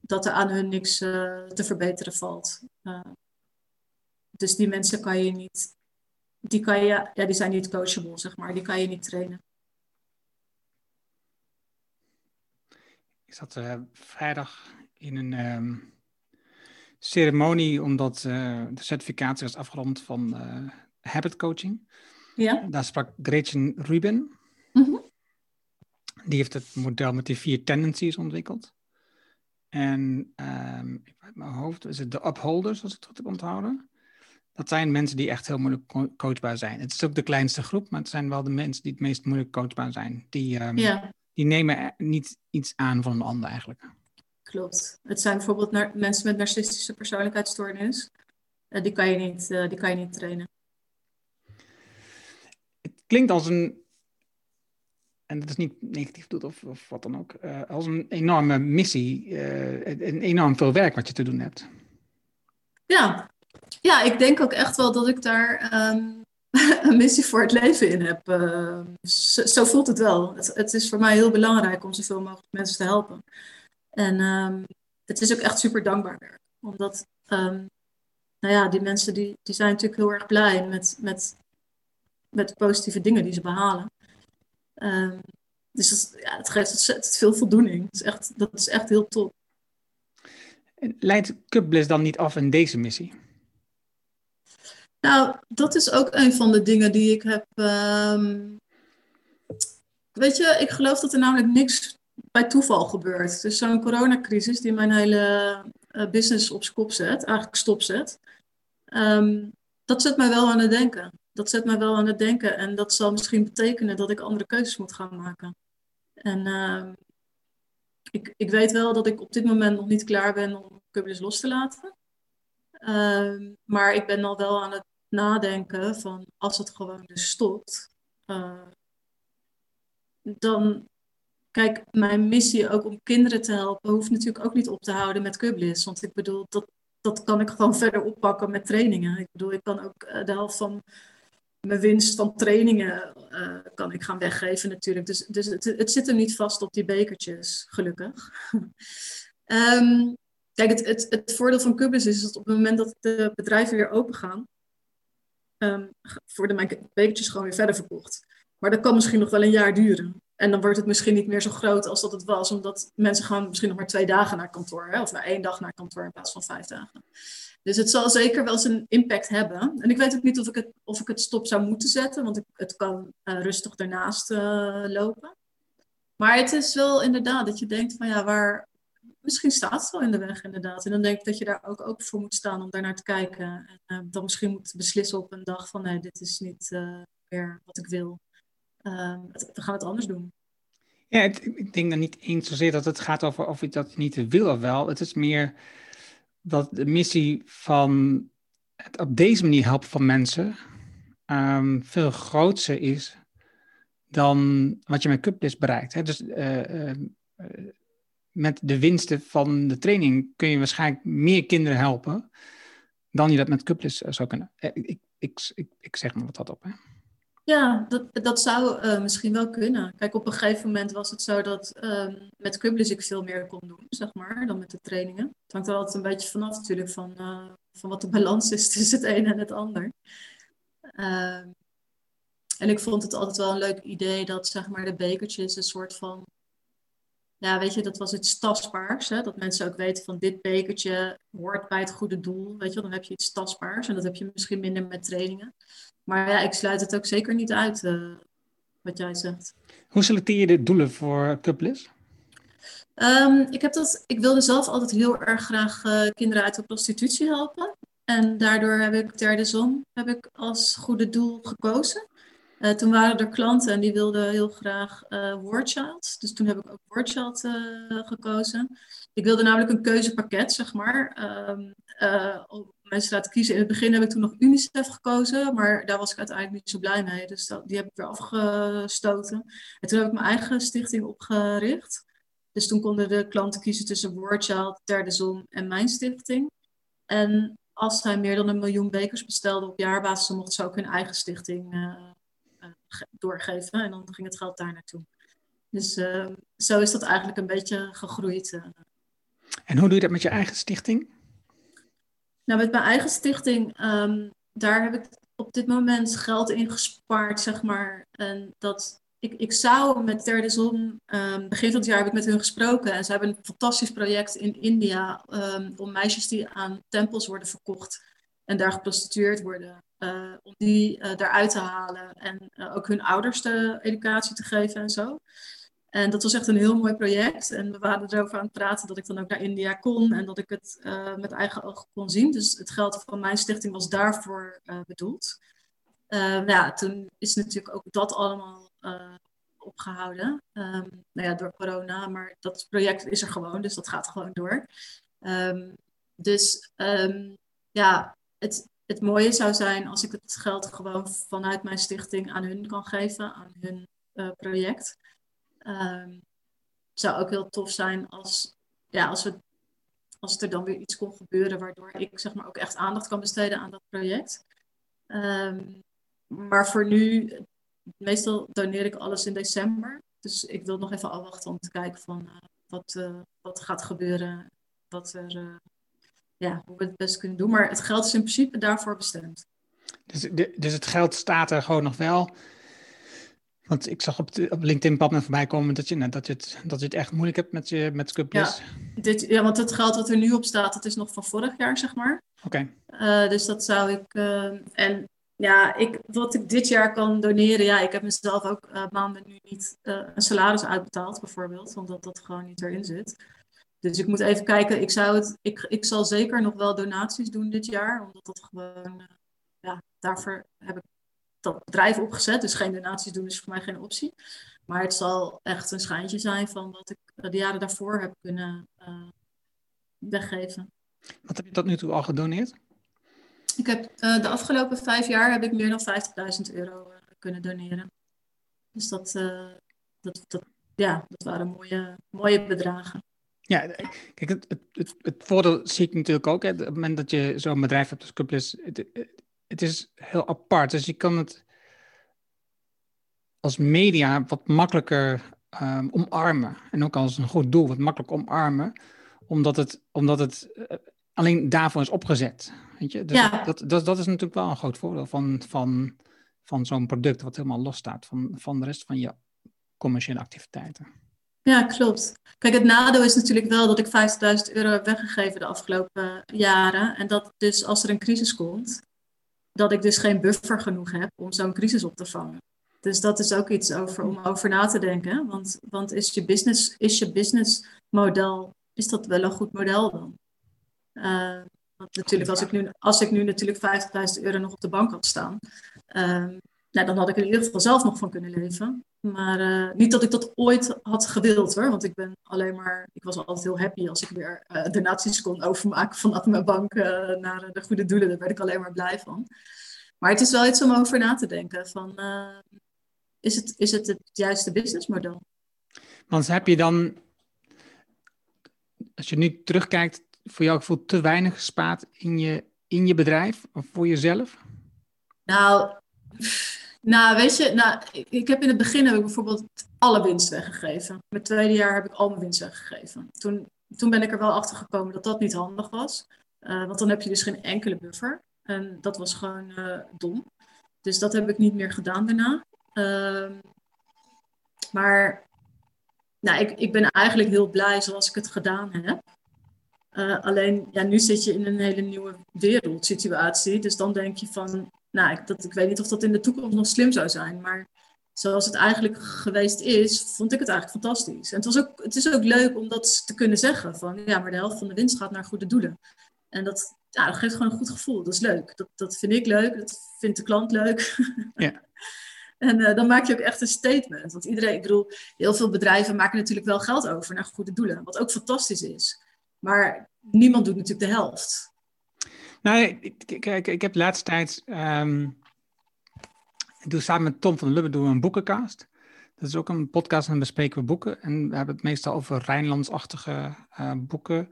[SPEAKER 3] dat er aan hun niks uh, te verbeteren valt. Uh, dus die mensen kan je niet, die, kan je, ja, die zijn niet coachable, zeg maar. Die kan je niet trainen.
[SPEAKER 1] Ik zat uh, vrijdag in een um, ceremonie omdat de certificatie was afgerond van habit coaching.
[SPEAKER 3] Ja.
[SPEAKER 1] Daar sprak Gretchen Rubin. Die heeft het model met die vier tendencies ontwikkeld. En um, uit mijn hoofd is het de upholders, als ik het goed heb onthouden. Dat zijn mensen die echt heel moeilijk coachbaar zijn. Het is ook de kleinste groep, maar het zijn wel de mensen die het meest moeilijk coachbaar zijn. Die, um,
[SPEAKER 3] ja.
[SPEAKER 1] die nemen niet iets aan van een ander eigenlijk.
[SPEAKER 3] Klopt. Het zijn bijvoorbeeld mensen met narcistische persoonlijkheidsstoornis. Uh, die, kan je niet, uh, die kan je niet trainen.
[SPEAKER 1] Het klinkt als een en dat is niet negatief doet of, of wat dan ook, uh, als een enorme missie, een enorm veel werk wat je te doen hebt.
[SPEAKER 3] Ja, ja, ik denk ook echt wel dat ik daar ehm, <laughs> een missie voor het leven in heb. Uh, zo, voelt het wel. Het, het, is voor mij heel belangrijk om zoveel mogelijk mensen te helpen. En um, het is ook echt super dankbaar werk. Omdat, nou ja, die mensen die, die zijn natuurlijk heel erg blij met, met, met de positieve dingen die ze behalen. dus ja, het geeft ontzettend veel voldoening. Dat is echt, dat is echt heel top.
[SPEAKER 1] Leidt Cupbliss dan niet af in deze missie?
[SPEAKER 3] Nou, dat is ook een van de dingen die ik heb. Um... Weet je, ik geloof dat er namelijk niks bij toeval gebeurt. Dus zo'n coronacrisis die mijn hele uh, business op kop zet, eigenlijk stopzet. Um, dat zet mij wel aan het denken. Dat zet mij wel aan het denken. En dat zal misschien betekenen dat ik andere keuzes moet gaan maken. En uh, ik, ik weet wel dat ik op dit moment nog niet klaar ben om Cublis los te laten. Maar ik ben al wel aan het nadenken van als het gewoon dus stopt, uh, dan kijk, mijn missie ook om kinderen te helpen, hoeft natuurlijk ook niet op te houden met Cublis. Want ik bedoel, dat, dat kan ik gewoon <laughs> verder oppakken met trainingen. Ik bedoel, ik kan ook uh, de helft van mijn winst van trainingen uh, kan ik gaan weggeven natuurlijk. Dus, dus het, het zit er niet vast op die bekertjes, gelukkig. um, <laughs> kijk, het, het, voordeel van Cubis is dat op het moment dat de bedrijven weer open gaan, um, worden mijn bekertjes gewoon weer verder verkocht. Maar dat kan misschien nog wel een jaar duren. En dan wordt het misschien niet meer zo groot als dat het was, omdat mensen gaan misschien nog maar twee dagen naar kantoor, hè, of maar één dag naar kantoor in plaats van vijf dagen. Dus het zal zeker wel zijn impact hebben. En ik weet ook niet of ik het, of ik het stop zou moeten zetten, want het kan uh, rustig daarnaast uh, lopen. Maar het is wel inderdaad dat je denkt van ja, waar, misschien staat het wel in de weg inderdaad. En dan denk ik dat je daar ook, ook voor moet staan om daar naar te kijken. En uh, dan misschien moet beslissen op een dag van nee, dit is niet meer wat ik wil. Uh, we gaan het anders doen.
[SPEAKER 1] Ja, ik denk dan niet eens zozeer dat het gaat over of je dat niet wil of wel. Het is meer dat de missie van het op deze manier helpen van mensen um, veel groter is dan wat je met Cuplist bereikt. Hè? Dus uh, met de winsten van de training kun je waarschijnlijk meer kinderen helpen dan je dat met Cuplis zou kunnen. Ik, ik, ik, ik zeg maar wat dat op. Hè?
[SPEAKER 3] Ja, dat, dat zou uh, misschien wel kunnen. Kijk, op een gegeven moment was het zo dat um, met Cublis ik veel meer kon doen, zeg maar, dan met de trainingen. Het hangt er altijd een beetje vanaf natuurlijk van, van wat de balans is <laughs> tussen het een en het ander. Uh, en ik vond het altijd wel een leuk idee dat, zeg maar, de bekertjes een soort van ja, weet je, dat was iets tastbaars. Hè? Dat mensen ook weten van dit bekertje hoort bij het goede doel. Weet je, dan heb je iets tastbaars. En dat heb je misschien minder met trainingen. Maar ja, ik sluit het ook zeker niet uit, uh, wat jij zegt.
[SPEAKER 1] Hoe selecteer je de doelen voor Cuplis?
[SPEAKER 3] Um, ik, heb dat, ik wilde zelf altijd heel erg graag uh, kinderen uit de prostitutie helpen. En daardoor heb ik derde zon heb ik als goede doel gekozen. Uh, toen waren er klanten en die wilden heel graag uh, Wordchild. Dus toen heb ik ook Wordchild uh, gekozen. Ik wilde namelijk een keuzepakket, zeg maar. Um, om mensen te laten kiezen. In het begin heb ik toen nog UNICEF gekozen, maar daar was ik uiteindelijk niet zo blij mee. Dus dat, die heb ik weer afgestoten. En toen heb ik mijn eigen stichting opgericht. Dus toen konden de klanten kiezen tussen Wordchild, Derde Zon en mijn stichting. En als zij meer dan een miljoen bekers bestelden op jaarbasis, dan mochten ze ook hun eigen stichting doorgeven. En dan ging het geld daar naartoe. Dus uh, zo is dat eigenlijk een beetje gegroeid. Uh.
[SPEAKER 1] En hoe doe je dat met je eigen stichting?
[SPEAKER 3] Nou, met mijn eigen stichting, um, daar heb ik op dit moment geld in gespaard, zeg maar. En dat, ik, ik zou met Derde Zon, um, begin van het jaar heb ik met hun gesproken. En ze hebben een fantastisch project in India um, om meisjes die aan tempels worden verkocht en daar geprostitueerd worden, uh, om die uh, daaruit te halen en uh, ook hun ouders de educatie te geven en zo. En dat was echt een heel mooi project. En we waren erover aan het praten dat ik dan ook naar India kon en dat ik het met eigen ogen kon zien. Dus het geld van mijn stichting was daarvoor bedoeld. nou ja, toen is natuurlijk ook dat allemaal opgehouden. Um, nou ja, door corona, maar dat project is er gewoon, dus dat gaat gewoon door. Um, dus um, ja, het, het mooie zou zijn als ik het geld gewoon vanuit mijn stichting aan hun kan geven, aan hun uh, project. Um, zou ook heel tof zijn als, ja, als we als er dan weer iets kon gebeuren waardoor ik zeg maar ook echt aandacht kan besteden aan dat project. Ehm, maar voor nu, meestal doneer ik alles in december. Dus ik wil nog even afwachten om te kijken van uh, wat, uh, wat gaat gebeuren. Wat er, ja, hoe we het best kunnen doen. Maar het geld is in principe daarvoor bestemd.
[SPEAKER 1] Dus, dus het geld staat er gewoon nog wel. Want ik zag op, de, op LinkedIn pad voorbij komen dat je, nou, dat, je het, dat je het echt moeilijk hebt met, je, met.
[SPEAKER 3] Ja, dit, ja, want het geld wat er nu op staat, dat is nog van vorig jaar, zeg maar.
[SPEAKER 1] Oké.
[SPEAKER 3] Okay. dus dat zou ik... en ja, ik, wat ik dit jaar kan doneren, ja, ik heb mezelf ook uh, maanden nu niet een salaris uitbetaald, bijvoorbeeld, omdat dat gewoon niet erin zit. Dus ik moet even kijken, ik, zou het, ik, ik zal zeker nog wel donaties doen dit jaar, omdat dat gewoon, uh, ja, daarvoor heb ik dat bedrijf opgezet. Dus geen donaties doen is voor mij geen optie. Maar het zal echt een schijntje zijn van wat ik de jaren daarvoor heb kunnen weggeven.
[SPEAKER 1] Wat heb je tot nu toe al gedoneerd?
[SPEAKER 3] Ik heb uh, de afgelopen vijf jaar heb ik meer dan 50.000 euro uh, kunnen doneren. Dus dat, dat, dat, ja, dat waren mooie, mooie bedragen.
[SPEAKER 1] Ja, kijk, het, het, het, het voordeel zie ik natuurlijk ook. Hè, op het moment dat je zo'n bedrijf hebt als Cuplus, het, het is heel apart. Dus je kan het als media wat makkelijker um, omarmen. En ook als een goed doel wat makkelijk omarmen. Omdat het, omdat het alleen daarvoor is opgezet. Weet je? Dus
[SPEAKER 3] ja.
[SPEAKER 1] dat, dat, dat is natuurlijk wel een groot voordeel van, van, van zo'n product wat helemaal los staat van, van de rest van je commerciële activiteiten.
[SPEAKER 3] Ja, klopt. Kijk, het nadeel is natuurlijk wel dat ik 50.000 euro heb weggegeven de afgelopen jaren. En dat dus als er een crisis komt, dat ik dus geen buffer genoeg heb om zo'n crisis op te vangen. Dus dat is ook iets over, om over na te denken. Want, want is je business, is je business model, is dat wel een goed model dan? Uh, want natuurlijk, als ik nu, als ik nu natuurlijk 50.000 euro nog op de bank had staan, uh, nou, dan had ik er in ieder geval zelf nog van kunnen leven. Maar uh, niet dat ik dat ooit had gewild hoor, want ik ben alleen maar, ik was altijd heel happy als ik weer uh, donaties kon overmaken vanaf mijn bank naar de goede doelen. Daar werd ik alleen maar blij van. Maar het is wel iets om over na te denken van, is, het, is het het juiste businessmodel?
[SPEAKER 1] Want heb je dan, als je nu terugkijkt, voor jouw gevoel te weinig gespaard in je, in je bedrijf of voor jezelf?
[SPEAKER 3] Nou, nou weet je, nou, ik heb in het begin heb ik bijvoorbeeld alle winst weggegeven. Mijn tweede jaar heb ik al mijn winst weggegeven. Toen, toen ben ik er wel achter gekomen dat dat niet handig was. Uh, want dan heb je dus geen enkele buffer. En dat was gewoon uh, dom. Dus dat heb ik niet meer gedaan daarna. Uh, maar nou, ik, ik ben eigenlijk heel blij zoals ik het gedaan heb. Uh, alleen, ja, nu zit je in een hele nieuwe wereldsituatie. Dus dan denk je van, nou, ik, dat, ik weet niet of dat in de toekomst nog slim zou zijn. Maar zoals het eigenlijk geweest is, vond ik het eigenlijk fantastisch. En het, was ook, het is ook leuk om dat te kunnen zeggen. Van, ja, maar de helft van de winst gaat naar goede doelen. En dat, ja, dat geeft gewoon een goed gevoel. Dat is leuk. Dat, dat vind ik leuk. Dat vindt de klant leuk. <laughs>
[SPEAKER 1] Ja.
[SPEAKER 3] En uh, dan maak je ook echt een statement. Want iedereen, ik bedoel, heel veel bedrijven maken natuurlijk wel geld over naar goede doelen. Wat ook fantastisch is. Maar niemand doet natuurlijk de helft.
[SPEAKER 1] Nou, kijk, ik heb de laatste tijd. Um, ik doe samen met Tom van Lubbe doen we een boekencast. Dat is ook een podcast en bespreken we boeken. En we hebben het meestal over Rijnlandsachtige uh, boeken.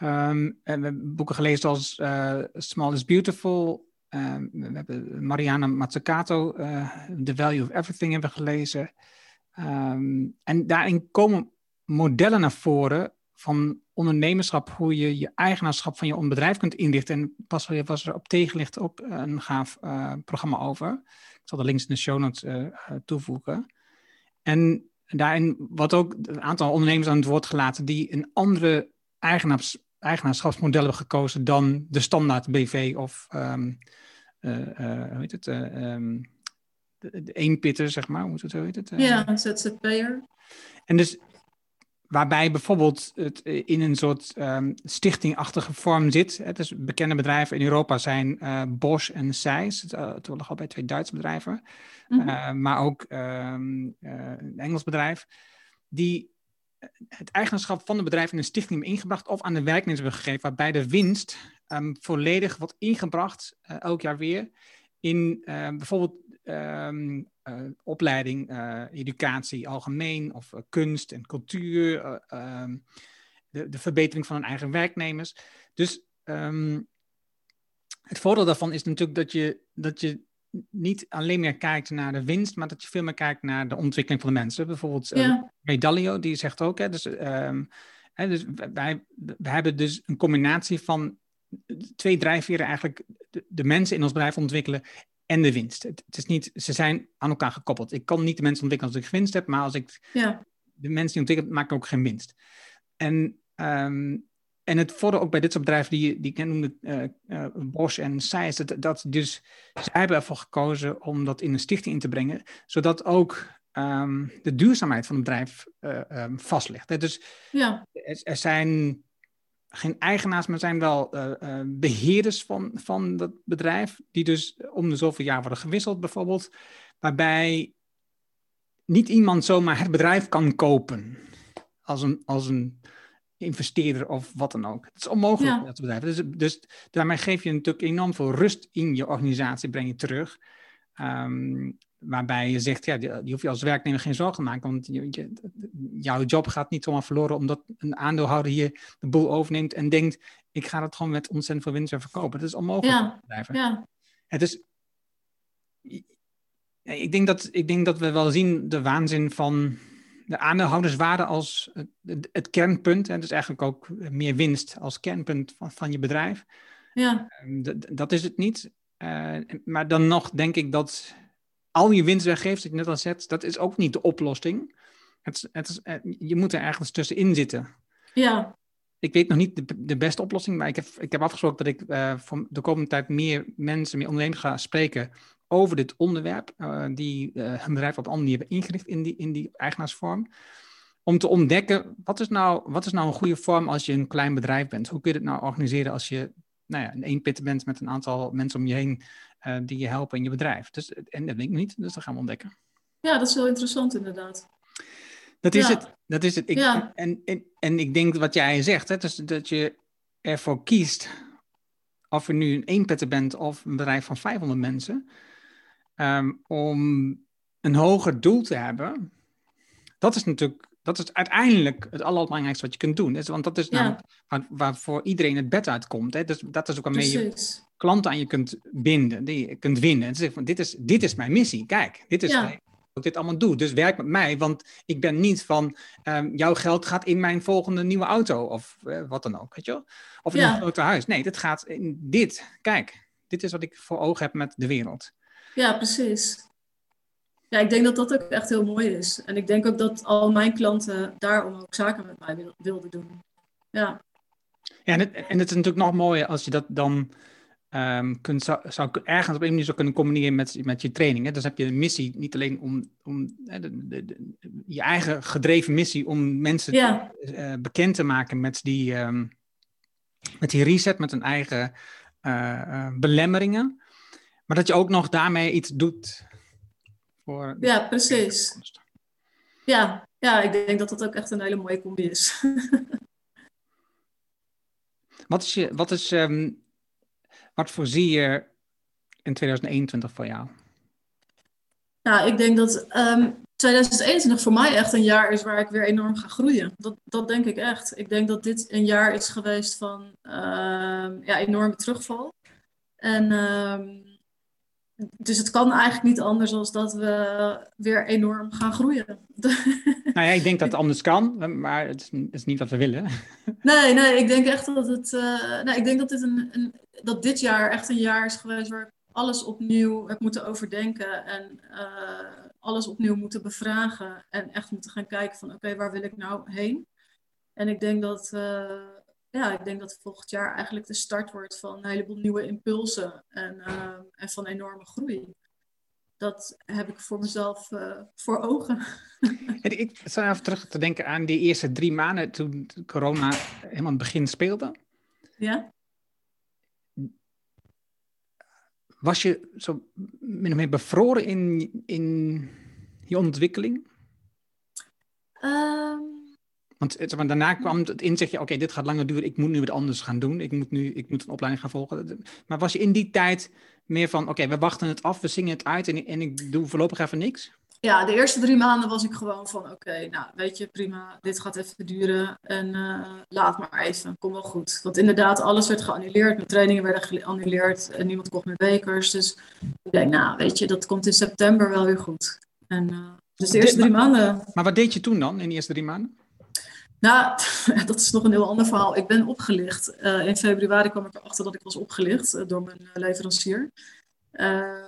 [SPEAKER 1] Um, en we hebben boeken gelezen zoals uh, Small is Beautiful. Um, we hebben Mariana Mazzucato, uh, The Value of Everything hebben gelezen. Um, en daarin komen modellen naar voren van ondernemerschap, hoe je je eigenaarschap van je bedrijf kunt inrichten. En pas was er op tegenlicht ook een gaaf uh, programma over. Ik zal de links in de show notes uh, toevoegen. En daarin wordt ook een aantal ondernemers aan het woord gelaten die een andere eigenaars, eigenaarschapsmodel hebben gekozen dan de standaard BV of um, uh, hoe heet het? Um, de, de eenpitter, zeg maar. Hoe heet het?
[SPEAKER 3] ja, ZZP'er.
[SPEAKER 1] En dus waarbij bijvoorbeeld het in een soort um, stichtingachtige vorm zit. Het is bekende bedrijven in Europa zijn uh, Bosch en Zeiss, uh, toevallig al bij twee Duitse bedrijven, mm -hmm. uh, maar ook um, een Engels bedrijf, die het eigenaarschap van het bedrijf in een stichting hebben ingebracht of aan de werknemers hebben gegeven, waarbij de winst um, volledig wordt ingebracht, elk jaar weer, in bijvoorbeeld opleiding, uh, educatie algemeen of uh, kunst en cultuur. Um, de, de verbetering van hun eigen werknemers. Dus ehm, het voordeel daarvan is natuurlijk dat je, dat je niet alleen meer kijkt naar de winst, maar dat je veel meer kijkt naar de ontwikkeling van de mensen. Bijvoorbeeld
[SPEAKER 3] Ja.
[SPEAKER 1] Ray Dalio, die zegt ook, hè, dus, ehm, hè, dus wij, wij hebben dus een combinatie van twee drijfveren eigenlijk, de, de mensen in ons bedrijf ontwikkelen en de winst. Het, het is niet, ze zijn aan elkaar gekoppeld. Ik kan niet de mensen ontwikkelen als ik winst heb, maar als ik
[SPEAKER 3] Ja,
[SPEAKER 1] de mensen die ontwikkelen, maken ook geen winst. En, ehm, en het voordeel ook bij dit soort bedrijven die, die ik noemde, eh, eh, Bosch en Seis, dat, dat dus, zij hebben ervoor gekozen om dat in een stichting in te brengen, zodat ook ehm, de duurzaamheid van het bedrijf vast ligt. Hè. Dus
[SPEAKER 3] ja,
[SPEAKER 1] er, er zijn geen eigenaars, maar zijn wel eh, eh, beheerders van, van dat bedrijf, die dus om de zoveel jaar worden gewisseld bijvoorbeeld, waarbij niet iemand zomaar het bedrijf kan kopen als een, als een investeerder of wat dan ook. Het is onmogelijk
[SPEAKER 3] Ja.
[SPEAKER 1] met dat bedrijf. Dus, dus daarmee geef je natuurlijk enorm veel rust in je organisatie, breng je terug. Ehm, waarbij je zegt, ja, die, die hoef je als werknemer geen zorgen te maken, want je, je- jouw job gaat niet zomaar verloren omdat een aandeelhouder hier de boel overneemt en denkt, ik ga het gewoon met ontzettend veel winst verkopen. Dat is onmogelijk
[SPEAKER 3] Ja.
[SPEAKER 1] bedrijven.
[SPEAKER 3] ja,
[SPEAKER 1] Het is. Ik denk, dat, ik denk dat we wel zien de waanzin van de aandeelhouderswaarde als het, het, kernpunt. En dus eigenlijk ook meer winst als kernpunt van, van je bedrijf.
[SPEAKER 3] ja,
[SPEAKER 1] Ehm, dat is het niet. Eh, maar dan nog denk ik dat al je winst weggeeft, dat je net al zegt, dat is ook niet de oplossing. Het, het is, eh, je moet er ergens tussenin zitten
[SPEAKER 3] ja,
[SPEAKER 1] ik weet nog niet de, de beste oplossing, maar ik heb, ik heb afgesproken dat ik eh, voor de komende tijd meer mensen, meer ondernemers ga spreken over dit onderwerp, eh, die eh, hun bedrijf op een andere manier hebben ingericht in die, in die eigenaarsvorm. Om te ontdekken, wat is, nou, wat is nou een goede vorm als je een klein bedrijf bent? Hoe kun je het nou organiseren als je nou ja, een eenpitter bent met een aantal mensen om je heen eh, die je helpen in je bedrijf? Dus, en dat weet ik niet, dus dat gaan we ontdekken.
[SPEAKER 3] ja, dat is heel interessant inderdaad.
[SPEAKER 1] Dat is
[SPEAKER 3] Ja.
[SPEAKER 1] het. Dat is het. Ik,
[SPEAKER 3] Ja.
[SPEAKER 1] en, en, en ik denk wat jij zegt, hè, dus dat je ervoor kiest, of je nu een eenpetter bent of een bedrijf van 500 mensen, ehm, om een hoger doel te hebben. Dat is natuurlijk, dat is uiteindelijk het allerbelangrijkste wat je kunt doen. Dus, want dat is namelijk waar, waarvoor iedereen het bed uitkomt. Hè? Dus dat is ook waarmee je
[SPEAKER 3] Precies.
[SPEAKER 1] klanten aan je kunt binden, die je kunt winnen. En zeggen van, dit is, dit is mijn missie. Kijk, dit is waar ik dit allemaal doe. Dus werk met mij, want ik ben niet van, ehm, jouw geld gaat in mijn volgende nieuwe auto of eh, wat dan ook, weet je wel? Of in
[SPEAKER 3] Ja.
[SPEAKER 1] een groter huis. Nee, dit gaat in dit. Kijk, dit is wat ik voor ogen heb met de wereld.
[SPEAKER 3] Ja, precies. Ja, ik denk dat dat ook echt heel mooi is. En ik denk ook dat al mijn klanten daarom ook zaken met mij wil- wilden doen. Ja,
[SPEAKER 1] Ja, en het, en het is natuurlijk nog mooier als je dat dan ehm, kunt, zou, zou ergens op een manier zou kunnen combineren met, met je training. Hè? Dus heb je een missie, niet alleen om, om hè, de, de, de- je eigen gedreven missie om mensen
[SPEAKER 3] ja,
[SPEAKER 1] eh, bekend te maken met die, ehm, met die reset, met hun eigen eh, eh, belemmeringen. Maar dat je ook nog daarmee iets doet voor
[SPEAKER 3] ja, precies. Ja, ja, ik denk dat dat ook echt een hele mooie combi is. <laughs>
[SPEAKER 1] Wat is je, wat is, ehm, wat voorzie je in 2021 voor jou?
[SPEAKER 3] Nou, ik denk dat ehm 2021 voor mij echt een jaar is waar ik weer enorm ga groeien. Dat, dat denk ik echt. Ik denk dat dit een jaar is geweest van ehm, ja, enorme terugval. En dus het kan eigenlijk niet anders dan dat we weer enorm gaan groeien. <laughs>
[SPEAKER 1] Nou ja, ik denk dat het anders kan, maar het is, het is niet wat we willen.
[SPEAKER 3] Nee, nee, ik denk echt dat het. nee, ik denk dat dit, een, een, dat dit jaar echt een jaar is geweest waar ik alles opnieuw heb moeten overdenken en eh, alles opnieuw moeten bevragen en echt moeten gaan kijken van oké, waar wil ik nou heen? En ik denk dat, eh, ja, ik denk dat volgend jaar eigenlijk de start wordt van een heleboel nieuwe impulsen en, eh, en van enorme groei. Dat heb ik voor mezelf eh, voor ogen. <laughs>
[SPEAKER 1] En ik sta even terug te denken aan die eerste drie maanden toen corona helemaal aan het begin speelde.
[SPEAKER 3] Ja?
[SPEAKER 1] Was je zo min of meer bevroren in, in je ontwikkeling?
[SPEAKER 3] Ehm,
[SPEAKER 1] Want maar daarna kwam het inzichtje, oké, dit gaat langer duren, ik moet nu wat anders gaan doen, ik moet nu ik moet een opleiding gaan volgen. Maar was je in die tijd meer van, oké, we wachten het af, we zingen het uit en, en ik doe voorlopig even niks?
[SPEAKER 3] Ja, de eerste drie maanden was ik gewoon van, oké, nou, weet je, prima, dit gaat even duren en uh, laat maar even, kom wel goed. Want inderdaad, alles werd geannuleerd, mijn trainingen werden geannuleerd en niemand kocht meer bekers. Dus ik denk, nou, weet je, dat komt in september wel weer goed. En, uh, dus de eerste drie maanden...
[SPEAKER 1] Maar wat deed je toen dan, in de eerste drie maanden?
[SPEAKER 3] Nou, <laughs> dat is nog een heel ander verhaal. Ik ben opgelicht. Uh, in februari kwam ik erachter dat ik was opgelicht uh, door mijn leverancier. Uh,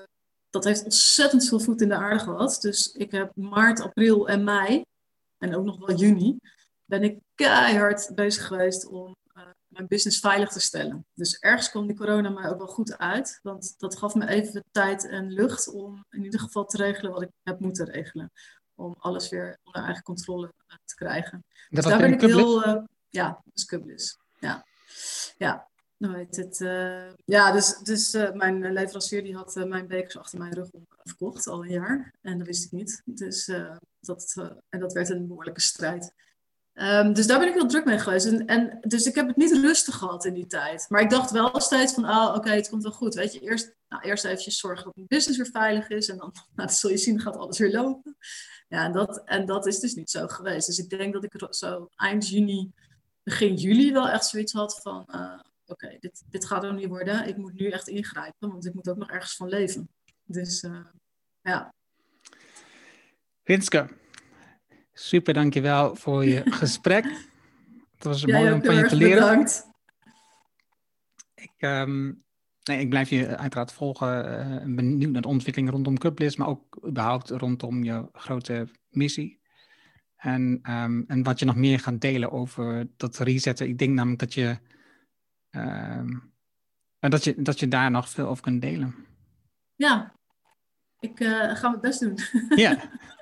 [SPEAKER 3] dat heeft ontzettend veel voet in de aarde gehad. Dus ik heb maart, april en mei, en ook nog wel juni, ben ik keihard bezig geweest om mijn business veilig te stellen. Dus ergens kwam die corona mij ook wel goed uit. Want dat gaf me even tijd en lucht om in ieder geval te regelen wat ik heb moeten regelen om alles weer onder eigen controle uh, te krijgen.
[SPEAKER 1] Dat
[SPEAKER 3] dus daar ben ik heel... Uh, ja, dus Cublis. Ja. Ja. Nou heet het, uh, ja, dus, dus mijn leverancier die had mijn bekers achter mijn rug verkocht al een jaar. En dat wist ik niet. Dus, dat, en dat werd een behoorlijke strijd. Um, dus daar ben ik heel druk mee geweest. En, en, dus ik heb het niet rustig gehad in die tijd. Maar ik dacht wel steeds van, oh, oké, het komt wel goed. Weet je, eerst, nou, eerst eventjes zorgen dat mijn business weer veilig is. En dan, <laughs> nou, zul je zien, gaat alles weer lopen. Ja, en dat, en dat is dus niet zo geweest. Dus ik denk dat ik zo eind juni, begin juli wel echt zoiets had van... Uh, oké, dit, dit gaat er niet worden. Ik moet nu echt ingrijpen, want ik moet ook nog ergens van leven. Dus uh, ja.
[SPEAKER 1] Winske, super dankjewel voor je <laughs> gesprek. Het was mooi om van je te leren.
[SPEAKER 3] Bedankt.
[SPEAKER 1] Ik, um, nee, ik blijf je uiteraard volgen. Uh, benieuwd naar de ontwikkeling rondom Cublis, maar ook überhaupt rondom je grote missie. En, um, en wat je nog meer gaat delen over dat resetten. Ik denk namelijk dat je, um, dat je, dat je daar nog veel over kunt delen.
[SPEAKER 3] Ja, ik uh, ga mijn best doen.
[SPEAKER 1] Ja. <laughs>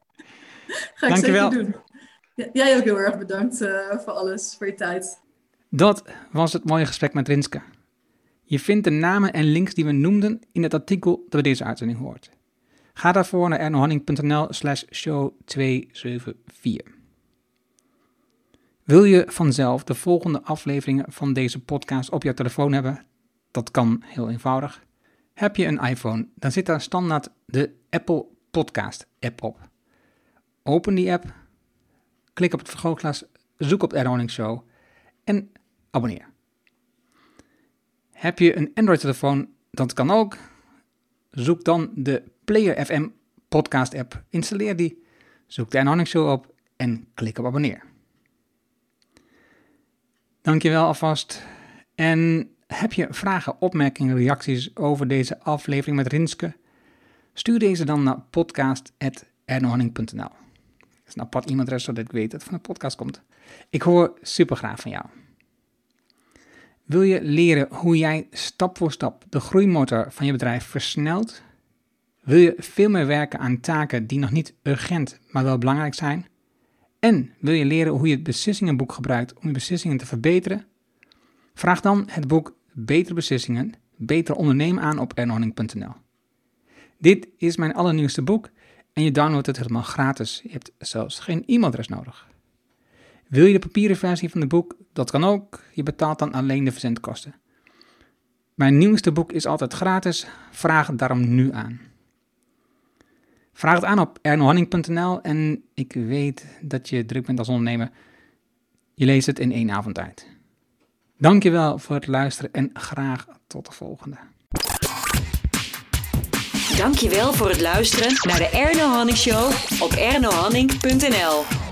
[SPEAKER 3] ga ik Dankjewel. zeker doen. Ja, jij ook heel erg bedankt uh, voor alles, voor je tijd.
[SPEAKER 1] Dat was het mooie gesprek met Rinske. Je vindt de namen en links die we noemden in het artikel dat bij deze uitzending hoort. Ga daarvoor naar ernohanning.nl slash show 274. Wil je vanzelf de volgende afleveringen van deze podcast op jouw telefoon hebben? Dat kan heel eenvoudig. Heb je een iPhone, dan zit daar standaard de Apple Podcast app op. Open die app, klik op het vergrootglas, zoek op Ernohanning Show en abonneer. Heb je een Android-telefoon? Dat kan ook. Zoek dan de Player FM podcast app. Installeer die, zoek de Anonic Show op en klik op abonneer. Dankjewel alvast. En heb je vragen, opmerkingen, reacties over deze aflevering met Rinske? Stuur deze dan naar podcast.ernohanning.nl is een apart e-mailadres zodat ik weet dat het van de podcast komt. Ik hoor super graag van jou. Wil je leren hoe jij stap voor stap de groeimotor van je bedrijf versnelt? Wil je veel meer werken aan taken die nog niet urgent, maar wel belangrijk zijn? En wil je leren hoe je het beslissingenboek gebruikt om je beslissingen te verbeteren? Vraag dan het boek Betere Beslissingen, Beter Ondernemen aan op ernohanning.nl. Dit is mijn allernieuwste boek en je downloadt het helemaal gratis. Je hebt zelfs geen e-mailadres nodig. Wil je de papieren versie van het boek? Dat kan ook. Je betaalt dan alleen de verzendkosten. Mijn nieuwste boek is altijd gratis. Vraag het daarom nu aan. Vraag het aan op ernohanning.nl en ik weet dat je druk bent als ondernemer. Je leest het in één avond uit. Dankjewel voor het luisteren en graag tot de volgende.
[SPEAKER 2] Dankjewel voor het luisteren naar de Erno Hanning Show op ernohanning.nl.